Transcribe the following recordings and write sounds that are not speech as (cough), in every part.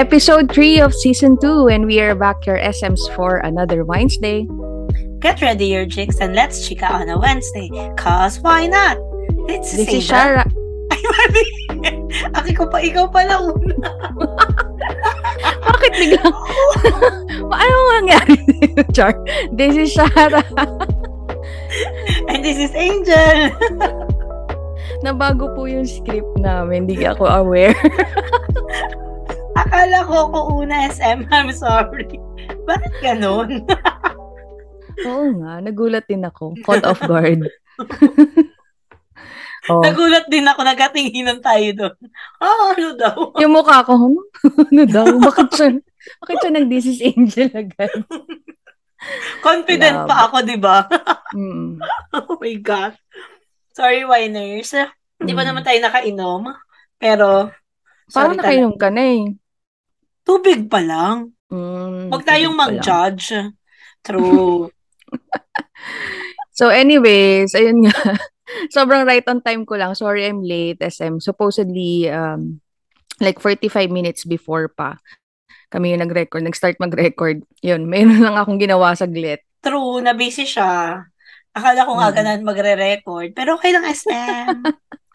Episode 3 of Season 2 and we are back your SMs for another Wednesday. Get ready your jigs and let's chika on a Wednesday. Cause why not? It's This is. Shara. (laughs) Ay, mali. Aki ko pa, ikaw pa lang una. (laughs) Bakit biglang? (laughs) ano nangyari dito, Char? This is Shara. And this is Angel. Nabago po yung script namin. Hindi ako aware. Akala ko ako una SM. (laughs) I'm sorry. Bakit ganun? (laughs) Oo nga, nagulat din ako. Caught off guard. (laughs) oh. Nagulat din ako, nagkatinginan tayo doon. Ah, ano daw? Yung mukha ko, ano, ano daw? Bakit siya, bakit siya nag-this is angel agad? Confident Love. pa ako, di ba? Mm. oh my gosh. Sorry, winers. Hindi pa Mm. naman tayo nakainom. Pero, Parang nakainom ka na eh. Tubig pa lang. Mm, Huwag tayong mang-judge. True. (laughs) So anyways, ayun nga. (laughs) Sobrang right on time ko lang. Sorry I'm late, SM. Supposedly, um, like 45 minutes before pa kami yung nag-record, nag-start mag-record. Yun, mayroon lang akong ginawa saglit. True, na busy siya. Akala ko nga Mm. ganun magre-record. Pero okay lang, SM.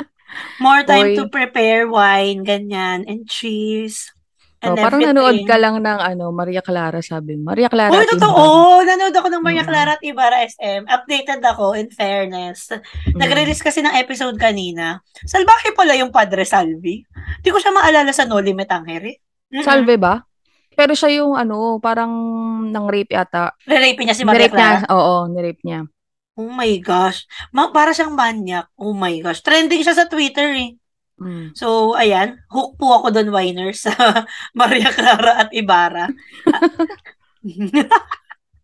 (laughs) More time Oy. to prepare wine, ganyan, and cheese. Oh, And parang everything. nanood ka lang ng ano, Maria Clara, sabi mo. Maria Clara. At totoo! Nanood ako ng Maria Mm. Clara at Ibarra SM. Updated ako, in fairness. Ibarra. Nag-release kasi ng episode kanina. Salbahe pala yung Padre Salvi. Di ko siya maalala sa No Limit Angere. Salve ba? Pero siya yung ano, parang nang rape yata. Re-rape niya si Maria Nirape niya. Clara. Oo, nirape niya. Oh my gosh. Ma- para siyang manyak. Oh my gosh. Trending siya sa Twitter eh. Mm. So, ayan. Hook po ako doon, Winers, sa (laughs) Maria Clara at Ibarra. (laughs)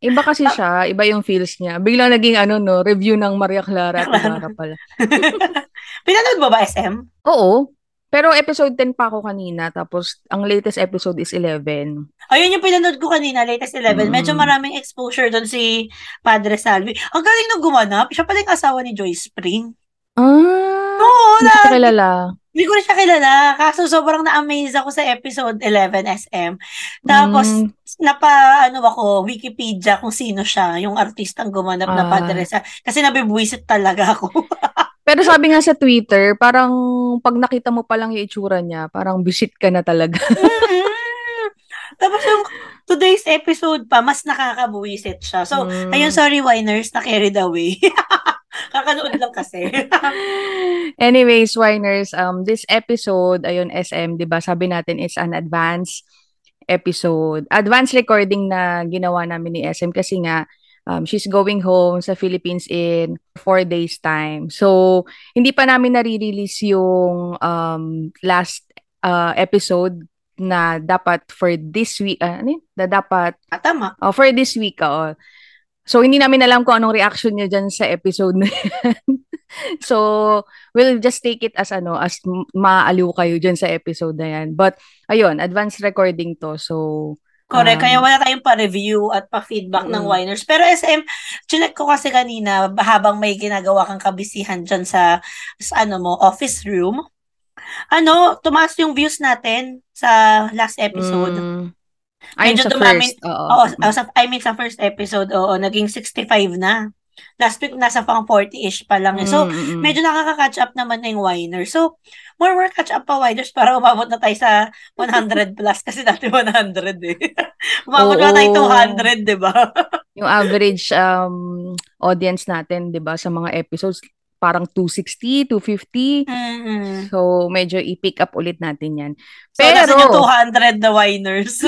Iba kasi siya, iba yung feels niya. Biglang naging ano no, review ng Maria Clara at. Ibarra pala. (laughs) Pinanood mo ba, SM? Oo. Pero episode 10 pa ako kanina, tapos ang latest episode is 11. Ayun yung pinanood ko kanina, latest 11. Medyo Mm. maraming exposure doon si Padre Salvi. Ang galing nung gumanap. Siya pala yung asawa ni Joy Spring. Ah, Oo, na, kilala. Hindi ko na siya kilala. Kaso sobrang na-amaze ako sa episode 11 SM. Tapos, Mm, napa, ano ako, Wikipedia kung sino siya, yung artistang gumanap na Ah. Padre Salvi. Kasi nabibuisit talaga ako. (laughs) pero sabi nga sa Twitter, parang pag nakita mo pa lang yung itsura niya, parang visit ka na talaga. Tapos yung today's episode pa, mas nakakabuisit siya. So, Mm. ayun, sorry, winers, na carried away. (laughs) Kakanood lang kasi. (laughs) Anyways, Winers, um, this episode, ayun, SM, di ba, sabi natin it's an advance episode. Advance recording na ginawa namin ni SM kasi nga, um, she's going home sa Philippines in four days time. So, hindi pa namin nare-release yung um, last uh, episode na dapat for this week, ah, ano yun? Na dapat Ah, Tama. Oh, for this week, oo. So, hindi namin alam kung anong reaction niyo dyan sa episode na yan. (laughs) so, we'll just take it as ano, as maaliw kayo dyan sa episode na yan. But, ayun, advanced recording to. So, Correct. Um, Kaya wala tayong pa-review at pa-feedback ng Mm. winers. Pero SM, chinek ko kasi kanina, habang may ginagawa kang kabisihan dyan sa, sa ano mo, office room, ano, tumaas yung views natin sa last episode. mm, ayun Medyo sa dumami- first. Oo. Oo, sa, I mean, sa first episode, oo, naging 65 na. Last week, nasa pang 40-ish pa lang. eh. So, Mm, mm, mm. medyo nakaka-catch up naman na yung winers. So, more more catch up pa winers para umabot na tayo sa 100 (laughs) plus kasi dati 100 eh. (laughs) umabot na tayo Oo. 200, di ba? (laughs) yung average um, audience natin, di ba, sa mga episodes, parang 260, 250. mm So, medyo i-pick up ulit natin yan. So, nasa Pero, yung 200 na winers.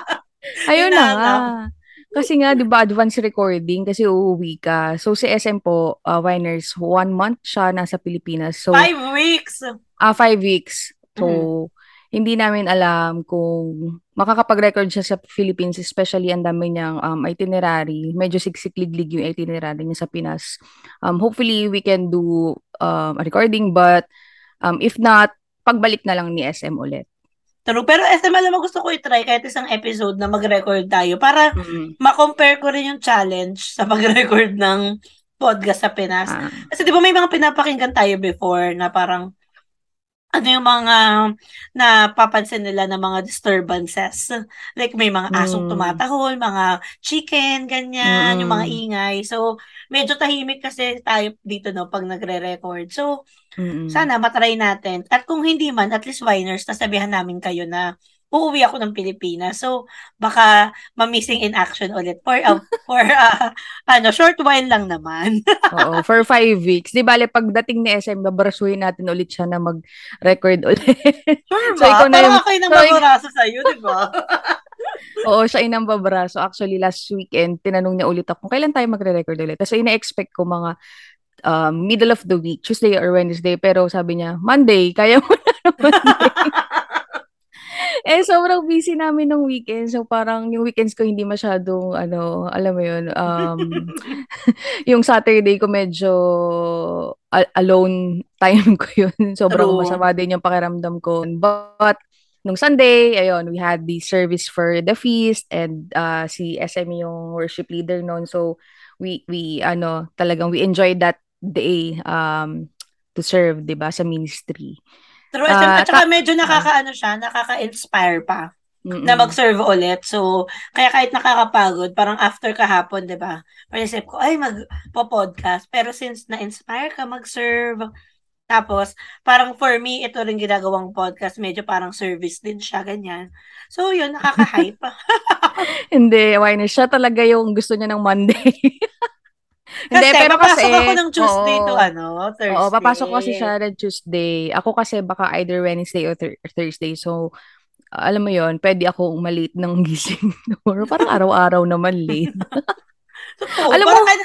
(laughs) Ayun na nga. Kasi nga, di ba, advance recording kasi uuwi ka. So, si SM po, uh, Winers, one month siya nasa Pilipinas. So, Five weeks. ah, five weeks. So, Mhm. Hindi namin alam kung makakapag-record siya sa Philippines, especially ang dami niyang um, itinerary. Medyo siksik-liglig yung itinerary niya sa Pinas. Um, hopefully, we can do um, a recording, but um, if not, pagbalik na lang ni SM ulit. True. Pero SM, alam mo, gusto ko i-try kahit isang episode na mag-record tayo para Mm. ma-compare ko rin yung challenge sa pag-record ng podcast sa Pinas. Ah. Kasi di ba may mga pinapakinggan tayo before na parang ano yung mga napapansin nila na mga disturbances. Like may mga asong Mm. tumatahol, mga chicken, ganyan, yung mga Mm. ingay. So, medyo tahimik kasi tayo dito no pag nagre-record. So, Mm. sana matry natin. At kung hindi man, at least winers, nasabihan namin kayo na uuwi ako ng Pilipinas. So, baka ma-missing in action ulit for, uh, (laughs) for uh, ano, short while lang naman. (laughs) Oo, for five weeks. Di bale, pagdating ni SM, babarasuhin natin ulit siya na mag-record ulit. Sure (laughs) So, ba? ikaw na Parang yung- ako yung so, ik- namamaraso sa'yo, di ba? Oo, siya inang babaraso. Actually, last weekend, tinanong niya ulit ako, kailan tayo magre-record ulit? Tapos, ina-expect ko mga um, middle of the week, Tuesday or Wednesday. Pero sabi niya, Monday, kaya mo na naman. Eh, sobrang busy namin ng weekend. So, parang yung weekends ko hindi masyadong, ano, alam mo yun, um, (laughs) yung Saturday ko medyo a- alone time ko yun. (laughs) Sobrang True. masama din yung pakiramdam ko. But, nung Sunday, ayun, we had the service for the feast and uh, si SM yung worship leader noon. So, we, we, ano, talagang we enjoyed that day um, to serve, di ba, sa ministry. True, Ah, at saka medyo nakakaano siya, nakaka-inspire pa Mm-mm. na mag-serve ulit. So, kaya kahit nakakapagod, parang after kahapon, di ba? Panisip ko, ay, mag-podcast. Pero since na-inspire ka mag-serve, tapos, parang for me, ito rin ginagawang podcast, medyo parang service din siya, ganyan. So, yun, nakaka-hype. (laughs) Hindi, why not? Siya talaga yung gusto niya ng Monday. (laughs) kasi, papasok kasi- ako ng Tuesday oo. to ano, Thursday. Oo, papasok kasi siya ng Tuesday. Ako kasi baka either Wednesday or Thur- Thursday. So, uh, alam mo yon pwede ako umalit ng (laughs) gising tomorrow. Parang araw-araw naman late. (laughs) Totoo, Alam mo- ano,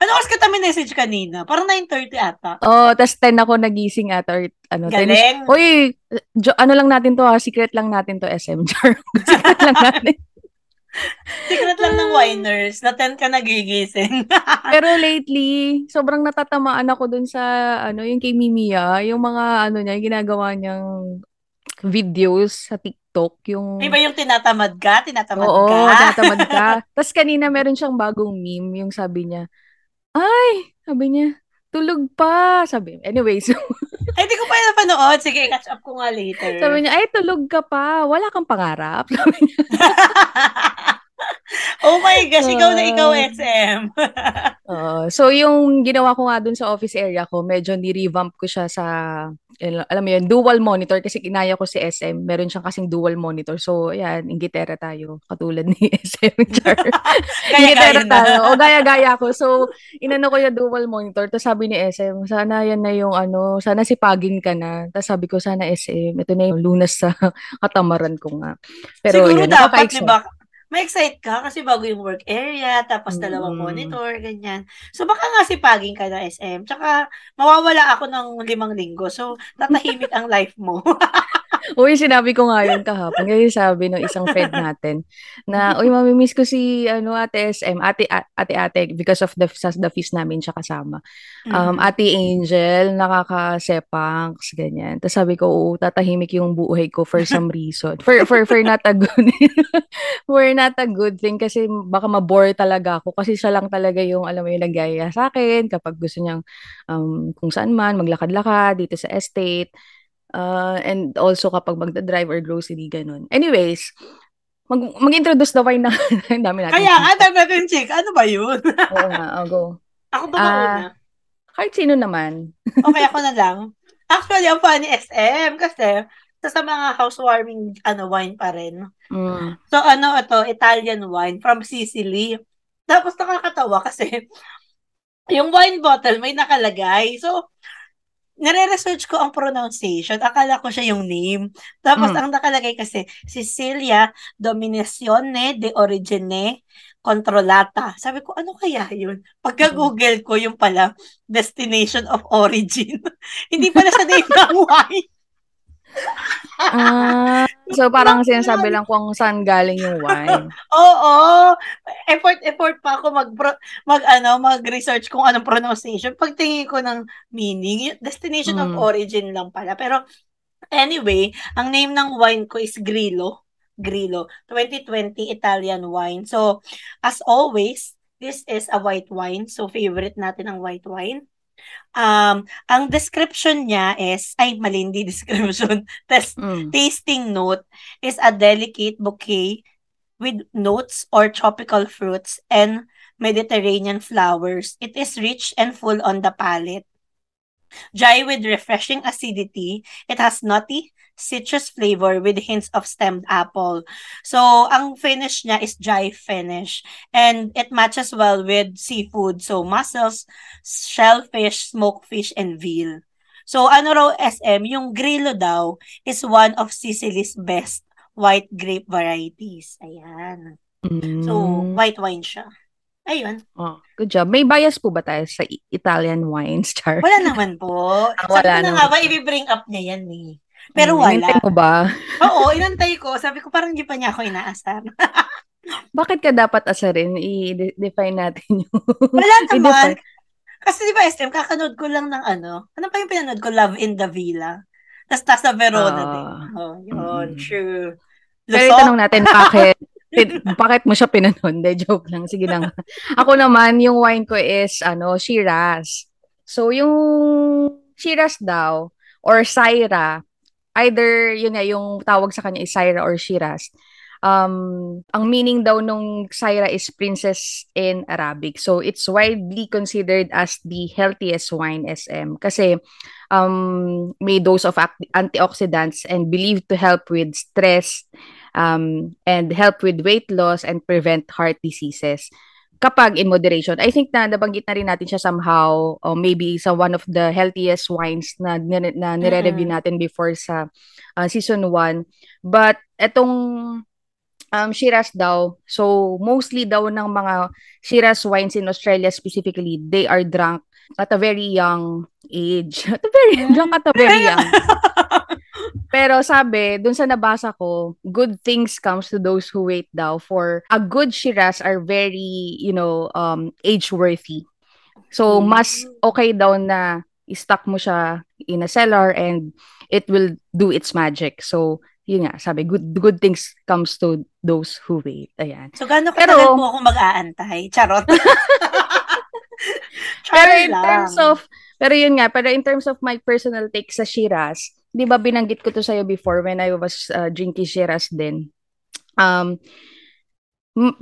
ano oras ka tayo message kanina? Parang 9.30 ata. Oh, tas 10 ako nagising at or ano, 10 is- Galing. Uy, jo- ano lang natin to ha, secret lang natin to SM (laughs) Char. secret lang natin. Secret lang ng winers na 10 ka nagigising. (laughs) Pero lately, sobrang natatamaan ako dun sa ano, yung kay Mimiya, yung mga ano niya, yung ginagawa niyang videos sa TikTok, yung Iba yung tinatamad ka, tinatamad Oo, ka. tinatamad ka. (laughs) Tapos kanina meron siyang bagong meme, yung sabi niya, ay, sabi niya, tulog pa. Sabi, anyways, Ay, (laughs) hindi ko pa yung napanood. Sige, catch up ko nga later. sabi niya, ay, tulog ka pa. Wala kang pangarap. Sabi (laughs) niya, (laughs) oh my gosh, ikaw na ikaw, Ah. SM. Oo. (laughs) so, yung ginawa ko nga dun sa office area ko, medyo ni-revamp ko siya sa, al- alam mo yun, dual monitor kasi kinaya ko si SM. Meron siyang kasing dual monitor. So, ayan, ingitera tayo. Katulad ni (laughs) SM. Char. Ingitera tayo. O, gaya-gaya ko. So, inano ko yung dual monitor. Tapos sabi ni SM, sana yan na yung ano, sana sipagin ka na. Tapos sabi ko, sana SM, ito na yung lunas sa katamaran ko nga. Pero Siguro yun, dapat, di ba, ma-excite ka kasi bago yung work area, tapos dalawang Mm. monitor, ganyan. So, baka nga sipagin ka na SM. Tsaka, mawawala ako ng limang linggo. So, tatahimik ang life mo. (laughs) (laughs) Uy, sinabi ko nga yun kahapon. Kasi sabi ng isang friend natin na, uy, mamimiss ko si ano, ate SM, ate, ate, ate, because of the, sa, the feast namin siya kasama. Um, Mm. ate Angel, nakakasepangs, ganyan. Tapos sabi ko, oo, tatahimik yung buhay ko for some (laughs) reason. For, for, for not a good, (laughs) for not a good thing kasi baka mabore talaga ako kasi siya lang talaga yung, alam mo yung nagaya sa akin kapag gusto niyang um, kung saan man, maglakad-lakad dito sa estate. Uh, and also kapag magda-drive or grocery, ganun. Anyways, mag, mag-introduce na wine (laughs) na ang dami natin. Kaya nga, dami natin check. Ano ba yun? (laughs) Oo nga, I'll go. ako ba Ah. mauna? Kahit sino naman. (laughs) Okay, ako na lang. Actually, ang funny SM kasi sa, sa mga housewarming ano wine pa rin. Mm. So ano ito, Italian wine from Sicily. Tapos nakakatawa kasi yung wine bottle may nakalagay. So nare-research ko ang pronunciation. Akala ko siya yung name. Tapos Mm. ang nakalagay kasi Sicilia Dominazione de Origine Controllata. Sabi ko, ano kaya yun? Pagka-google ko, yung pala, destination of origin. (laughs) Hindi pala sa name ng (laughs) wine. Ah, so parang sinasabi lang kung saan galing yung wine. (laughs) Oo. Effort, effort pa ako mag, mag, ano, mag-research kung anong pronunciation. Pagtingin ko ng meaning, destination of Mm. origin lang pala. Pero, anyway, ang name ng wine ko is Grillo. Grillo. 2020 Italian wine. So, as always, this is a white wine. So, favorite natin ang white wine. Um, ang description niya is, ay, mali, hindi (laughs) description. Test, Mm. tasting note is a delicate bouquet with notes or tropical fruits and Mediterranean flowers. It is rich and full on the palate. Dry with refreshing acidity, it has nutty, citrus flavor with hints of stemmed apple. So, ang finish niya is dry finish. And it matches well with seafood. So, mussels, shellfish, smoked fish, and veal. So, ano raw SM, yung grillo daw is one of Sicily's best white grape varieties. Ayan. So, Mm. white wine siya. Ayun. Oh, good job. May bias po ba tayo sa Italian wines, (laughs) Char? Wala naman po. Ah, Sabi wala ko na nga ba, i-bring up niya yan eh. Pero Mm, wala. inintay mo ba? (laughs) Oo, inantay ko. Sabi ko, parang hindi pa niya ako inaasar. (laughs) Bakit ka dapat asarin? I-define natin yung... (laughs) Wala naman. Kasi di ba, SM, kakanood ko lang ng ano. Ano pa yung pinanood ko? Love in the Villa. Tapos nasa Verona Ah. din. Oh, yun. Mm. True. Pero Lusot. itanong natin, bakit? Bakit mo siya pinanon? De, joke lang. Sige lang. Ako naman, yung wine ko is, ano, Shiraz. So, yung Shiraz daw, or Syra, either, yun nga, yung tawag sa kanya is Syra or Shiraz. Um, ang meaning daw nung Syra is princess in Arabic. So, it's widely considered as the healthiest wine SM. Kasi, um, may dose of antioxidants and believed to help with stress, um, and help with weight loss and prevent heart diseases kapag in moderation. I think na nabanggit na rin natin siya somehow or maybe sa one of the healthiest wines na, na, na nire-review Mm. natin before sa uh, season 1. But etong um, Shiraz daw, so mostly daw ng mga Shiraz wines in Australia specifically, they are drunk at a very young age. (laughs) At a very, drunk at a very (laughs) young. Pero sabi, dun sa nabasa ko, good things comes to those who wait daw for a good Shiraz are very, you know, um, age-worthy. So, Mm. mas okay daw na i-stock mo siya in a cellar and it will do its magic. So, yun nga, sabi, good good things comes to those who wait. Ayan. So, gano'n Pero- katagal po ako mag-aantay? (laughs) Charot. Pero in lang. terms of, pero yun nga, pero in terms of my personal take sa Shiraz, di ba binanggit ko to sa'yo before when I was uh, drinking Shiraz din. Um,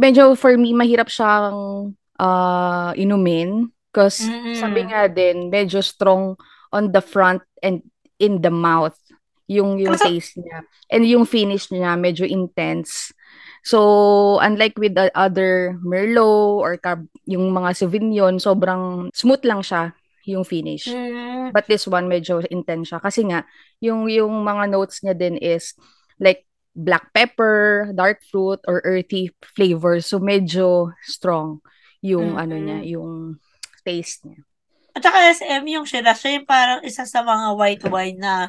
medyo for me, mahirap siyang uh, inumin because Mm-mm. sabi nga din, medyo strong on the front and in the mouth yung yung Kaso- taste niya. And yung finish niya, medyo intense. So, unlike with the other Merlot or Cab- yung mga Sauvignon, sobrang smooth lang siya yung finish. Mm. But this one, medyo intense siya. Kasi nga, yung, yung mga notes niya din is like black pepper, dark fruit, or earthy flavor. So, medyo strong yung ano Mm-mm. niya, yung taste niya. At saka SM, yung Shiraz, siya yung parang isa sa mga white wine na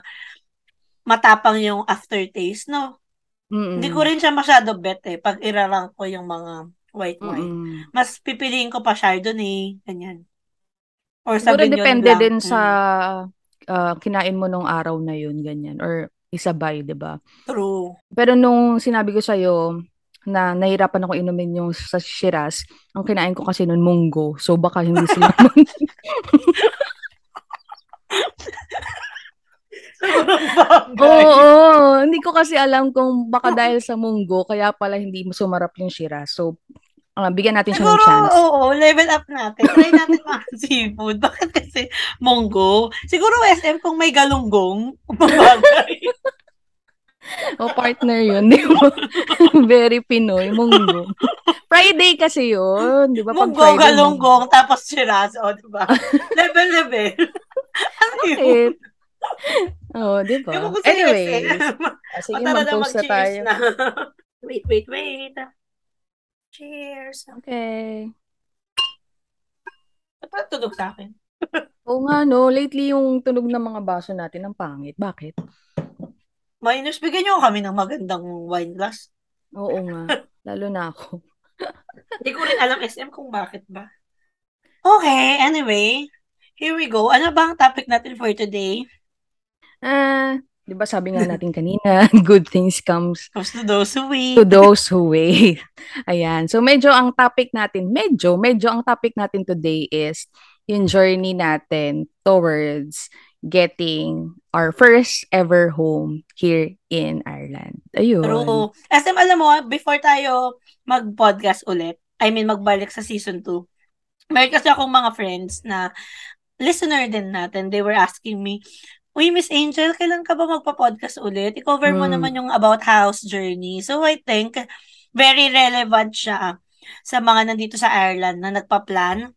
matapang yung aftertaste, no? Mm-mm. Hindi ko rin siya masyado bet eh, pag irarang ko yung mga white wine. Mm-mm. Mas pipiliin ko pa Chardonnay, ganyan. Or Siguro depende Blanc. din sa ah, kinain mo nung araw na yun, ganyan. Or isabay, di ba? True. Pero nung sinabi ko sa'yo na nahirapan ako inumin yung sa Shiraz, ang kinain ko kasi nun munggo. So baka hindi (laughs) sila Oo, oo. hindi ko kasi alam kung baka dahil sa munggo, kaya pala hindi mo sumarap yung Shiraz. So, ah, bigyan natin siya ng Siguro, chance. oo, level up natin. Try natin mga (laughs) seafood. Bakit kasi monggo? Siguro SM kung may galunggong, (laughs) mabagay. O partner yun, di ba? (laughs) Very Pinoy, munggo. Friday kasi yun, di ba? Pag monggo, Friday, galunggong, tapos shiraz, o, diba? level, level. ano yun? Bakit? Oo, di ba? Anyway, ah, sige, tara na tayo. na. wait, wait, wait. Cheers. Okay. Ba't parang tunog sa akin? (laughs) Oo nga, no. Lately, yung tunog ng mga baso natin ang pangit. Bakit? Minus, bigyan niyo kami ng magandang wine glass. Oo nga. (laughs) Lalo na ako. (laughs) Hindi ko rin alam SM kung bakit ba. Okay, anyway. Here we go. Ano ba ang topic natin for today? Ah, di ba sabi nga natin kanina, (laughs) good things comes Comes to those who wait. to those who wait. (laughs) Ayan. So, medyo ang topic natin, medyo, medyo ang topic natin today is yung journey natin towards getting our first ever home here in Ireland. Ayun. True. SM, alam mo, before tayo mag-podcast ulit, I mean, magbalik sa season 2, meron kasi akong mga friends na listener din natin. They were asking me, Uy, Miss Angel, kailan ka ba magpa-podcast ulit? I-cover mo Hmm. naman yung about house journey. So, I think, very relevant siya sa mga nandito sa Ireland na nagpa-plan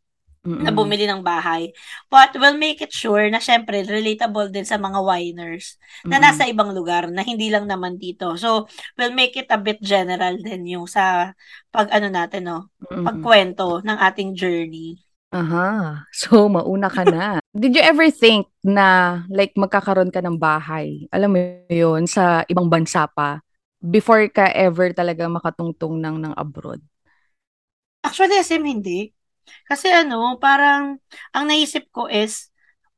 na Mm-mm. bumili ng bahay. But we'll make it sure na syempre relatable din sa mga winers na Mm-mm. nasa ibang lugar na hindi lang naman dito. So, we'll make it a bit general din yung sa pag ano natin, no? Mm-mm. Pagkwento ng ating journey. Aha. (laughs) So, mauna ka na. Did you ever think na like magkakaroon ka ng bahay? Alam mo yun, sa ibang bansa pa before ka ever talaga makatungtong ng ng abroad? Actually, SM hindi. Kasi ano, parang ang naisip ko is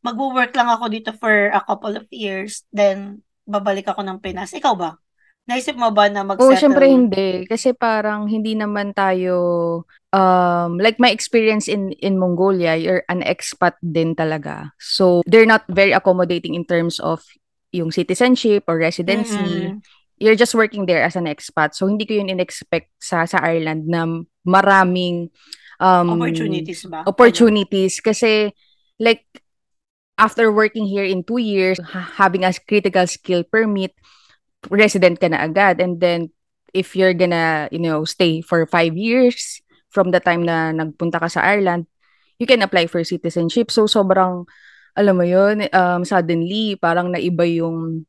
magwo-work lang ako dito for a couple of years, then babalik ako ng Pinas. Ikaw ba? Naisip mo ba na Oo, mag-settle? syempre hindi. Kasi parang hindi naman tayo, um, like my experience in in Mongolia, you're an expat din talaga. So, they're not very accommodating in terms of yung citizenship or residency. Mm-mm. You're just working there as an expat. So, hindi ko yun in-expect sa sa Ireland na maraming um, Opportunities ba? opportunities. Kasi, like, after working here in two years, ha- having a critical skill permit, resident ka na agad. And then, if you're gonna, you know, stay for five years from the time na nagpunta ka sa Ireland, you can apply for citizenship. So, sobrang, alam mo yun, um, suddenly, parang naiba yung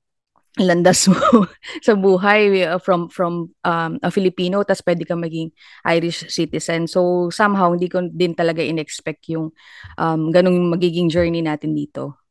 landas mo (laughs) sa buhay uh, from from um, a Filipino tas pwede ka maging Irish citizen. So somehow hindi ko din talaga in-expect yung um, ganung magiging journey natin dito.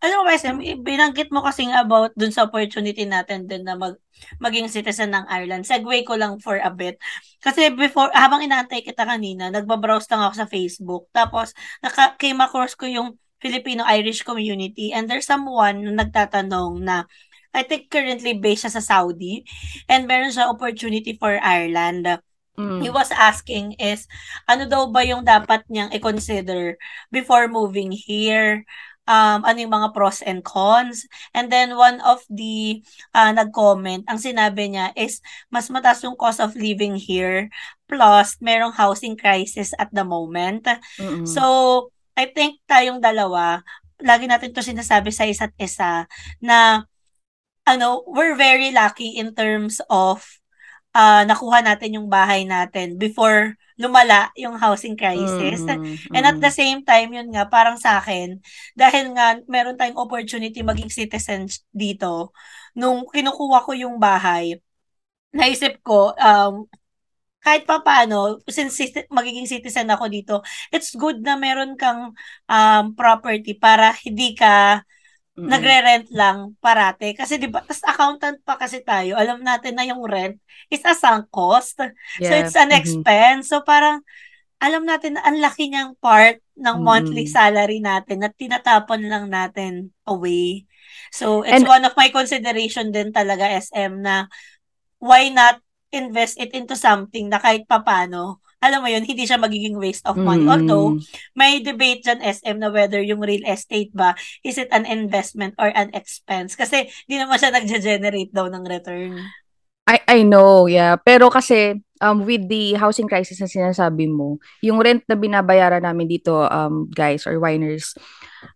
Alam mo, SM, binanggit mo kasing about dun sa opportunity natin din na mag, maging citizen ng Ireland. Segway ko lang for a bit. Kasi before, habang inaantay kita kanina, nagbabrowse lang ako sa Facebook. Tapos, naka, came across ko yung Filipino-Irish community and there's someone na nagtatanong na I think currently based siya sa Saudi and meron siya opportunity for Ireland. Mm. He was asking is, ano daw ba yung dapat niyang i-consider before moving here? Um, ano yung mga pros and cons. And then one of the uh, nag-comment, ang sinabi niya is mas mataas yung cost of living here plus merong housing crisis at the moment. Mm-mm. So, I think tayong dalawa, lagi natin to sinasabi sa isa't isa na ano, we're very lucky in terms of uh, nakuha natin yung bahay natin before lumala yung housing crisis. Mm, And at the same time, yun nga, parang sa akin, dahil nga meron tayong opportunity maging citizen dito, nung kinukuha ko yung bahay, naisip ko, um, kahit pa paano, since magiging citizen ako dito, it's good na meron kang um, property para hindi ka Mm-mm. nagre-rent lang parate. Kasi di ba, tas accountant pa kasi tayo, alam natin na yung rent is a sunk cost. So Yeah. it's an Mhm. expense. So parang alam natin na ang laki niyang part ng monthly salary natin na tinatapon lang natin away. So it's And- one of my consideration din talaga SM na why not invest it into something na kahit papano, alam mo yun, hindi siya magiging waste of money. Mm-mm. Although, may debate dyan SM na whether yung real estate ba, is it an investment or an expense? Kasi di naman siya (laughs) nagge-generate daw ng return. I I know, yeah. Pero kasi um with the housing crisis na sinasabi mo, yung rent na binabayaran namin dito um guys or winers,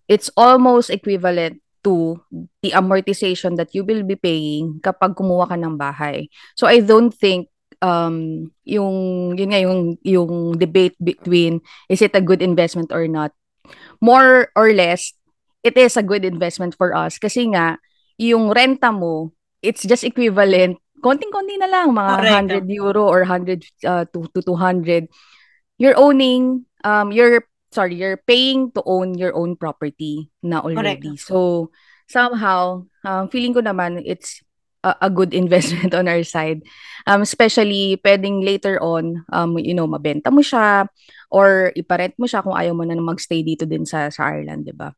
it's almost equivalent to the amortization that you will be paying kapag kumuha ka ng bahay. So I don't think um yung yun nga yung yung debate between is it a good investment or not. More or less it is a good investment for us kasi nga yung renta mo it's just equivalent konting-konti na lang, mga Correct. 100 euro or 100 uh, to, to 200. You're owning, um, you're, sorry, you're paying to own your own property na already. So, somehow, um, feeling ko naman, it's a, a good (laughs) investment on our side. Um, especially, pwedeng later on, um, you know, mabenta mo siya or iparent mo siya kung ayaw mo na magstay dito din sa, sa Ireland, di ba?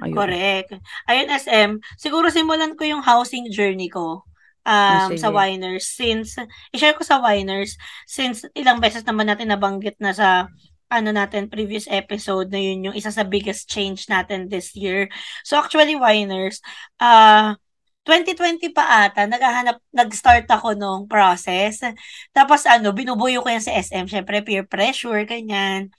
Ayun. Correct. Ayun, SM, siguro simulan ko yung housing journey ko Ah, um, sige. sa Winers since, i-share ko sa Winers since ilang beses naman natin nabanggit na sa ano natin, previous episode na yun yung isa sa biggest change natin this year. So actually, Winers, uh, 2020 pa ata, naghahanap, nag-start ako nung process. Tapos ano, binubuyo ko yan sa SM, syempre peer pressure, ganyan.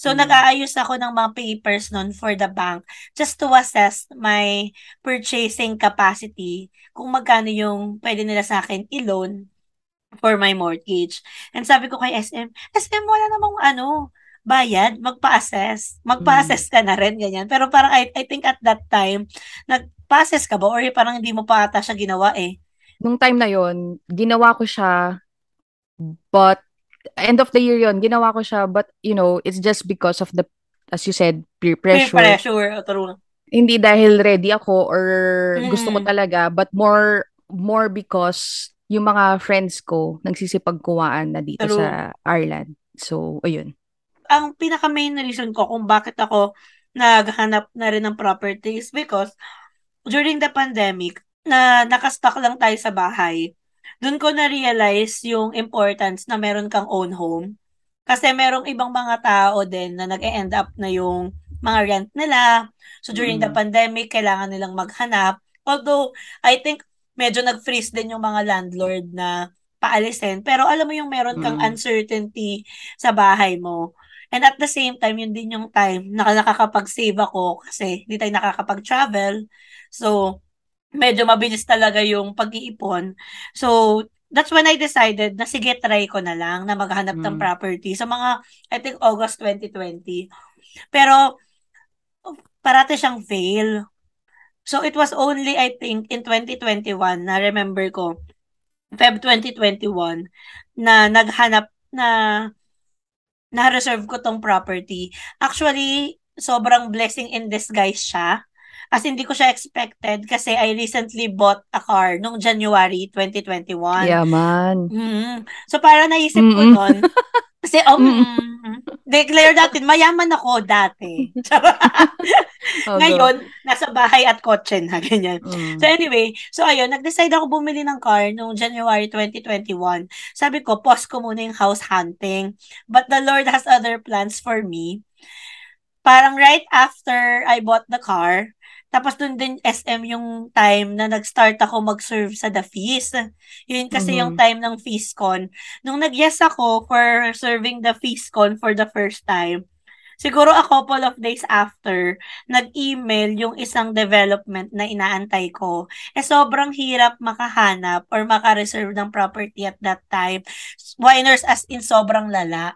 So, mm. nag-aayos ako ng mga papers nun for the bank just to assess my purchasing capacity kung magkano yung pwede nila sa akin i-loan for my mortgage. And sabi ko kay SM, SM, wala namang ano, bayad, magpa-assess. Magpa-assess ka na rin, ganyan. Pero parang I, I think at that time, nagpa-assess ka ba? Or parang hindi mo pa ata siya ginawa eh? Nung time na yon ginawa ko siya, but end of the year yon ginawa ko siya but you know it's just because of the as you said peer pressure peer pressure true hindi dahil ready ako or mm. gusto ko talaga but more more because yung mga friends ko nagsisipagkuwaan na dito true. sa Ireland so ayun ang pinaka main reason ko kung bakit ako naghanap na rin ng properties because during the pandemic na nakastock lang tayo sa bahay doon ko na-realize yung importance na meron kang own home. Kasi merong ibang mga tao din na nag-end up na yung mga rent nila. So during mm. the pandemic, kailangan nilang maghanap. Although, I think medyo nag-freeze din yung mga landlord na paalisin. Pero alam mo yung meron kang mm. uncertainty sa bahay mo. And at the same time, yun din yung time na nakakapag-save ako kasi hindi tayo nakakapag-travel. So, medyo mabilis talaga yung pag-iipon. So, that's when I decided na sige, try ko na lang na maghanap mm. ng property sa mga, I think, August 2020. Pero, parati siyang fail. So, it was only, I think, in 2021, na remember ko, Feb 2021, na naghanap na na-reserve ko tong property. Actually, sobrang blessing in disguise siya As hindi ko siya expected kasi I recently bought a car nung January 2021. Yeah, man. Mm-hmm. So, para naisip mm-hmm. ko nun, kasi, um, (laughs) mm-hmm. Declare natin, mayaman ako dati. (laughs) oh, Ngayon, nasa bahay at kotse na, (laughs) ganyan. Mm. So, anyway, so ayun, nag-decide ako bumili ng car nung January 2021. Sabi ko, pause ko muna yung house hunting. But the Lord has other plans for me. Parang right after I bought the car, tapos dun din SM yung time na nag-start ako mag-serve sa The Feast. Yun kasi mm-hmm. yung time ng FeastCon. Nung nag-yes ako for serving the FeastCon for the first time, siguro a couple of days after, nag-email yung isang development na inaantay ko. Eh sobrang hirap makahanap or maka-reserve ng property at that time. Winers as in sobrang lala.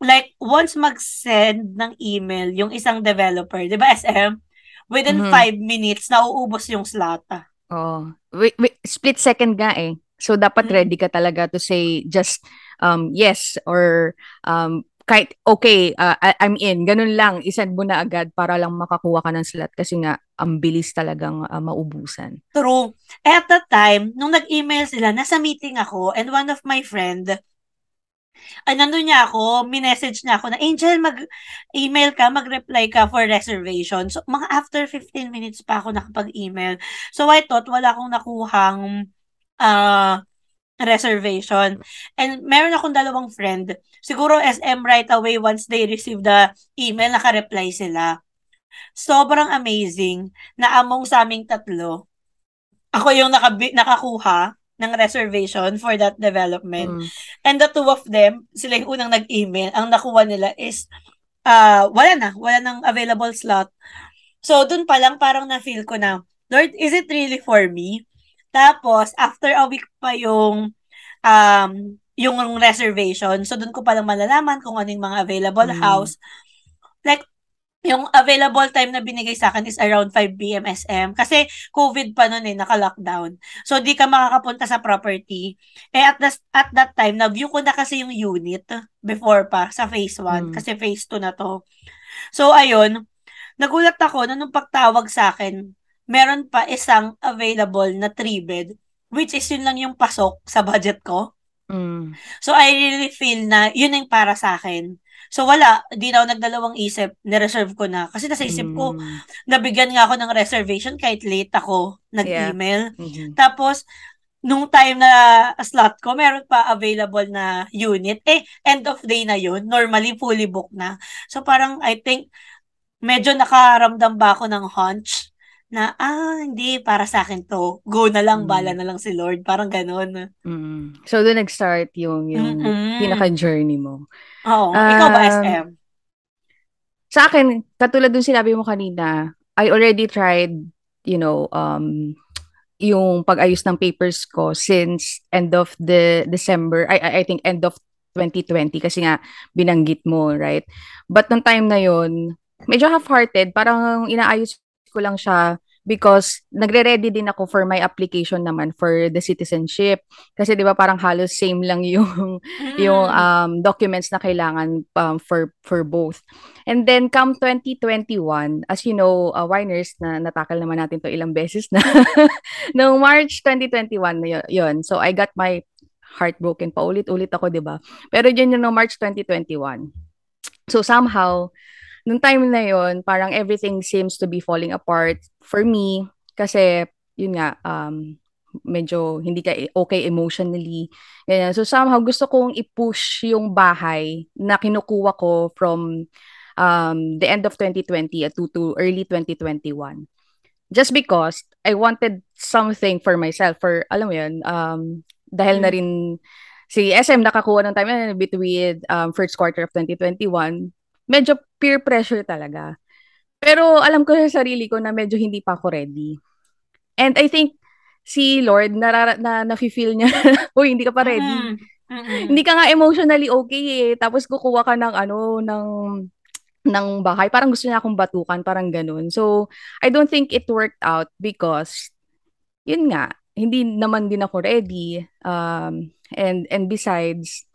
Like, once mag-send ng email yung isang developer, di ba SM? Within mm-hmm. five minutes, nauubos yung slot. Oh. Wait, wait, split second nga eh. So, dapat mm-hmm. ready ka talaga to say just um, yes or um, kahit okay, uh, I'm in. Ganun lang, isend mo na agad para lang makakuha ka ng slot kasi nga ang bilis talagang uh, maubusan. True. At that time, nung nag-email sila, nasa meeting ako and one of my friend nandun niya ako, minessage niya ako na, Angel, mag-email ka, mag-reply ka for reservation. So, mga after 15 minutes pa ako nakapag-email. So, I thought, wala akong nakuhang uh, reservation. And meron akong dalawang friend. Siguro SM right away once they receive the email, naka-reply sila. Sobrang amazing na among sa aming tatlo, ako yung naka- nakakuha ng reservation for that development. Mm. And the two of them, sila yung unang nag-email, ang nakuha nila is, uh, wala na, wala nang available slot. So, dun pa lang parang na-feel ko na, Lord, is it really for me? Tapos, after a week pa yung um, yung reservation. So, dun ko pa lang malalaman kung ano yung mga available mm. house. Like, yung available time na binigay sa akin is around 5 p.m. SM. Kasi COVID pa noon eh, naka-lockdown. So, di ka makakapunta sa property. Eh, at, the, at that time, na-view ko na kasi yung unit before pa sa phase 1. Mm. Kasi phase 2 na to. So, ayun. Nagulat ako na nung pagtawag sa akin, meron pa isang available na 3-bed, which is yun lang yung pasok sa budget ko. Mm. So, I really feel na yun yung para sa akin. So wala, di na ako nagdalawang isip, ni-reserve ko na. Kasi nasa isip ko, mm. nabigyan nga ako ng reservation kahit late ako nag-email. Yeah. Mm-hmm. Tapos, nung time na slot ko, meron pa available na unit. Eh, end of day na yun. Normally, fully booked na. So, parang, I think, medyo nakaramdam ba ako ng hunch na, ah, hindi, para sa akin to. Go na lang, Mm. bala na lang si Lord. Parang ganun. Mm. So, doon nag-start yung, yung Mm-mm. pinaka-journey mo. Oo. Ikaw ba, Um, SM? Sa akin, katulad dun sinabi mo kanina, I already tried, you know, um, yung pag-ayos ng papers ko since end of the December, I, I I think end of 2020 kasi nga binanggit mo, right? But nung time na yon medyo half-hearted, parang inaayos ko lang siya because nagre-ready din ako for my application naman for the citizenship. Kasi 'di ba parang halos same lang yung (laughs) yung Mm. um, documents na kailangan um, for for both. And then come 2021, as you know, uh, Winers na natakal naman natin to ilang beses na. (laughs) Noong March 2021 na yun, yun. So I got my heartbroken pa ulit-ulit ako, 'di ba? Pero yun yung no March 2021. So somehow nung time na yon parang everything seems to be falling apart for me kasi yun nga um medyo hindi ka okay emotionally ganyan. so somehow gusto kong i-push yung bahay na kinukuha ko from um the end of 2020 to, to early 2021 just because I wanted something for myself for alam mo yun um dahil na Mm. rin si SM nakakuha ng time na between um, first quarter of 2021 medyo peer pressure talaga. Pero alam ko sa sarili ko na medyo hindi pa ako ready. And I think si Lord narara- na nafi-feel niya, (laughs) "Uy, hindi ka pa ready." Mm-mm. Hindi ka nga emotionally okay eh. Tapos kukuha ka ng ano, ng ng bahay. Parang gusto niya akong batukan, parang ganun. So, I don't think it worked out because yun nga, hindi naman din ako ready. Um, and and besides,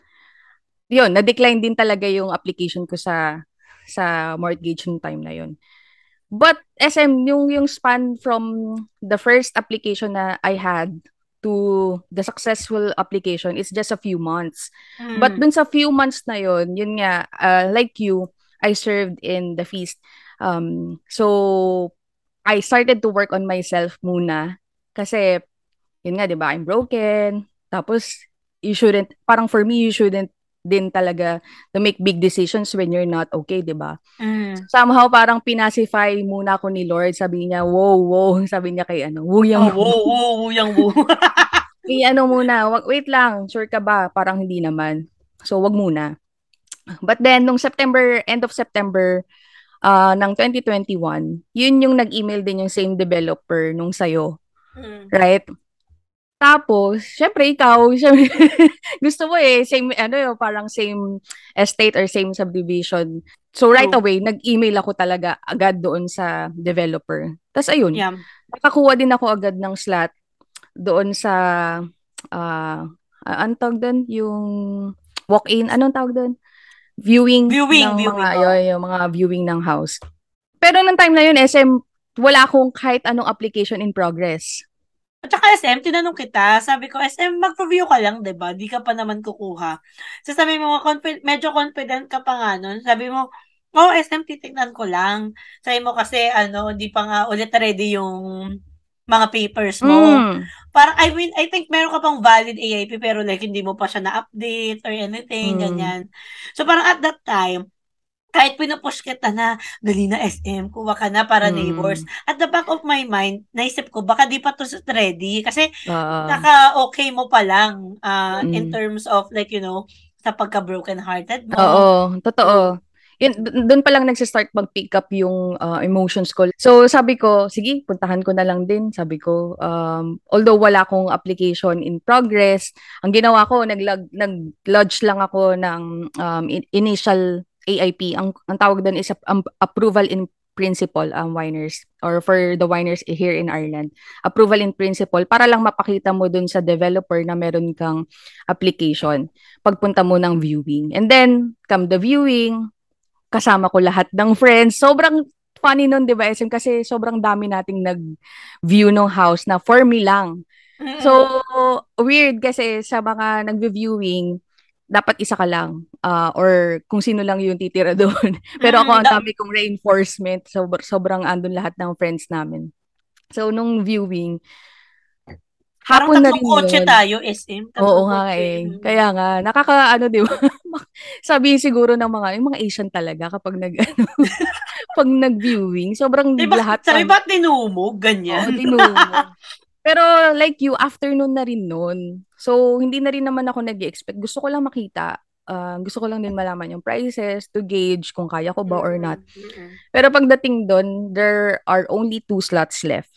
yun, na-decline din talaga yung application ko sa sa mortgage nung time na yun. But SM, yung yung span from the first application na I had to the successful application is just a few months. But Mm. dun sa few months na yun, yun nga, uh, like you, I served in the feast. Um, so, I started to work on myself muna. Kasi, yun nga, di ba, I'm broken. Tapos, you shouldn't, parang for me, you shouldn't din talaga to make big decisions when you're not okay, di ba? Mm. Somehow, parang pinacify muna ako ni Lord. Sabi niya, wow, wow. (laughs) Sabi niya kay ano, wuyang, Oh, woo, woo, woo, yang woo. Eh, ano muna, wag, wait lang, sure ka ba? Parang hindi naman. So, wag muna. But then, nung September, end of September uh, ng 2021, yun yung nag-email din yung same developer nung sayo. Mm. Right? Tapos, syempre ikaw, (laughs) syempre, gusto mo eh, same, ano yun, parang same estate or same subdivision. So, right True. away, nag-email ako talaga agad doon sa developer. Tapos, ayun, Yeah. nakakuha din ako agad ng slot doon sa uh, anong tawag doon? Yung walk-in, anong tawag doon? Viewing, Viewing, ng viewing, mga, yun, yung mga viewing ng house. Pero nung time na yun, SM, wala akong kahit anong application in progress. At saka SM, tinanong kita, sabi ko, SM, mag-review ka lang, 'di ba? Di ka pa naman kukuha. So sabi mo, confi- medyo confident ka pa nga nun. Sabi mo, oh, SM, titignan ko lang. Sabi mo kasi, ano, hindi pa nga ulit ready yung mga papers mo. Mm. Parang, I mean, I think meron ka pang valid AIP pero like, hindi mo pa siya na-update or anything, Mm. ganyan. So parang at that time, kahit pinupush kita na, dali na SM, kuha ka na para Mm. neighbors. At the back of my mind, naisip ko, baka di pa to ready. Kasi Oo. naka-okay mo pa lang in Mm. terms of like, you know, sa pagka-broken hearted mo. Oo, totoo. Yun, dun- dun pa lang nagsistart mag-pick up yung uh, emotions ko. So, sabi ko, sige, puntahan ko na lang din. Sabi ko, um, although wala akong application in progress, ang ginawa ko, nag-lodge lang ako ng um, in- initial AIP. Ang, ang tawag doon is um, approval in principle, um, winers, or for the winers here in Ireland. Approval in principle, para lang mapakita mo dun sa developer na meron kang application pagpunta mo ng viewing. And then, come the viewing, kasama ko lahat ng friends. Sobrang funny nun, di ba, SM? Kasi sobrang dami nating nag-view ng house na for me lang. Mm-mm. So, weird kasi sa mga nag-viewing, dapat isa ka lang. Ah, or kung sino lang yung titira (laughs) doon. Pero ako, ang da- dami kong reinforcement. So, sobrang andun lahat ng friends namin. So, nung viewing, Parang hapon na rin kotse yun. tayo, SM. Oo nga eh. Kaya nga, nakaka ano, di ba? (laughs) Sabi siguro ng mga, yung mga Asian talaga kapag nag, (laughs) ano, pag nag-viewing, sobrang Diba, lahat. sabi um, ba tinumog? Oo, Ganyan. tinumog. Pero like you, afternoon na rin nun. So, hindi na rin naman ako nag expect Gusto ko lang makita. Ah, gusto ko lang din malaman yung prices to gauge kung kaya ko ba or not. Pero pagdating doon, there are only two slots left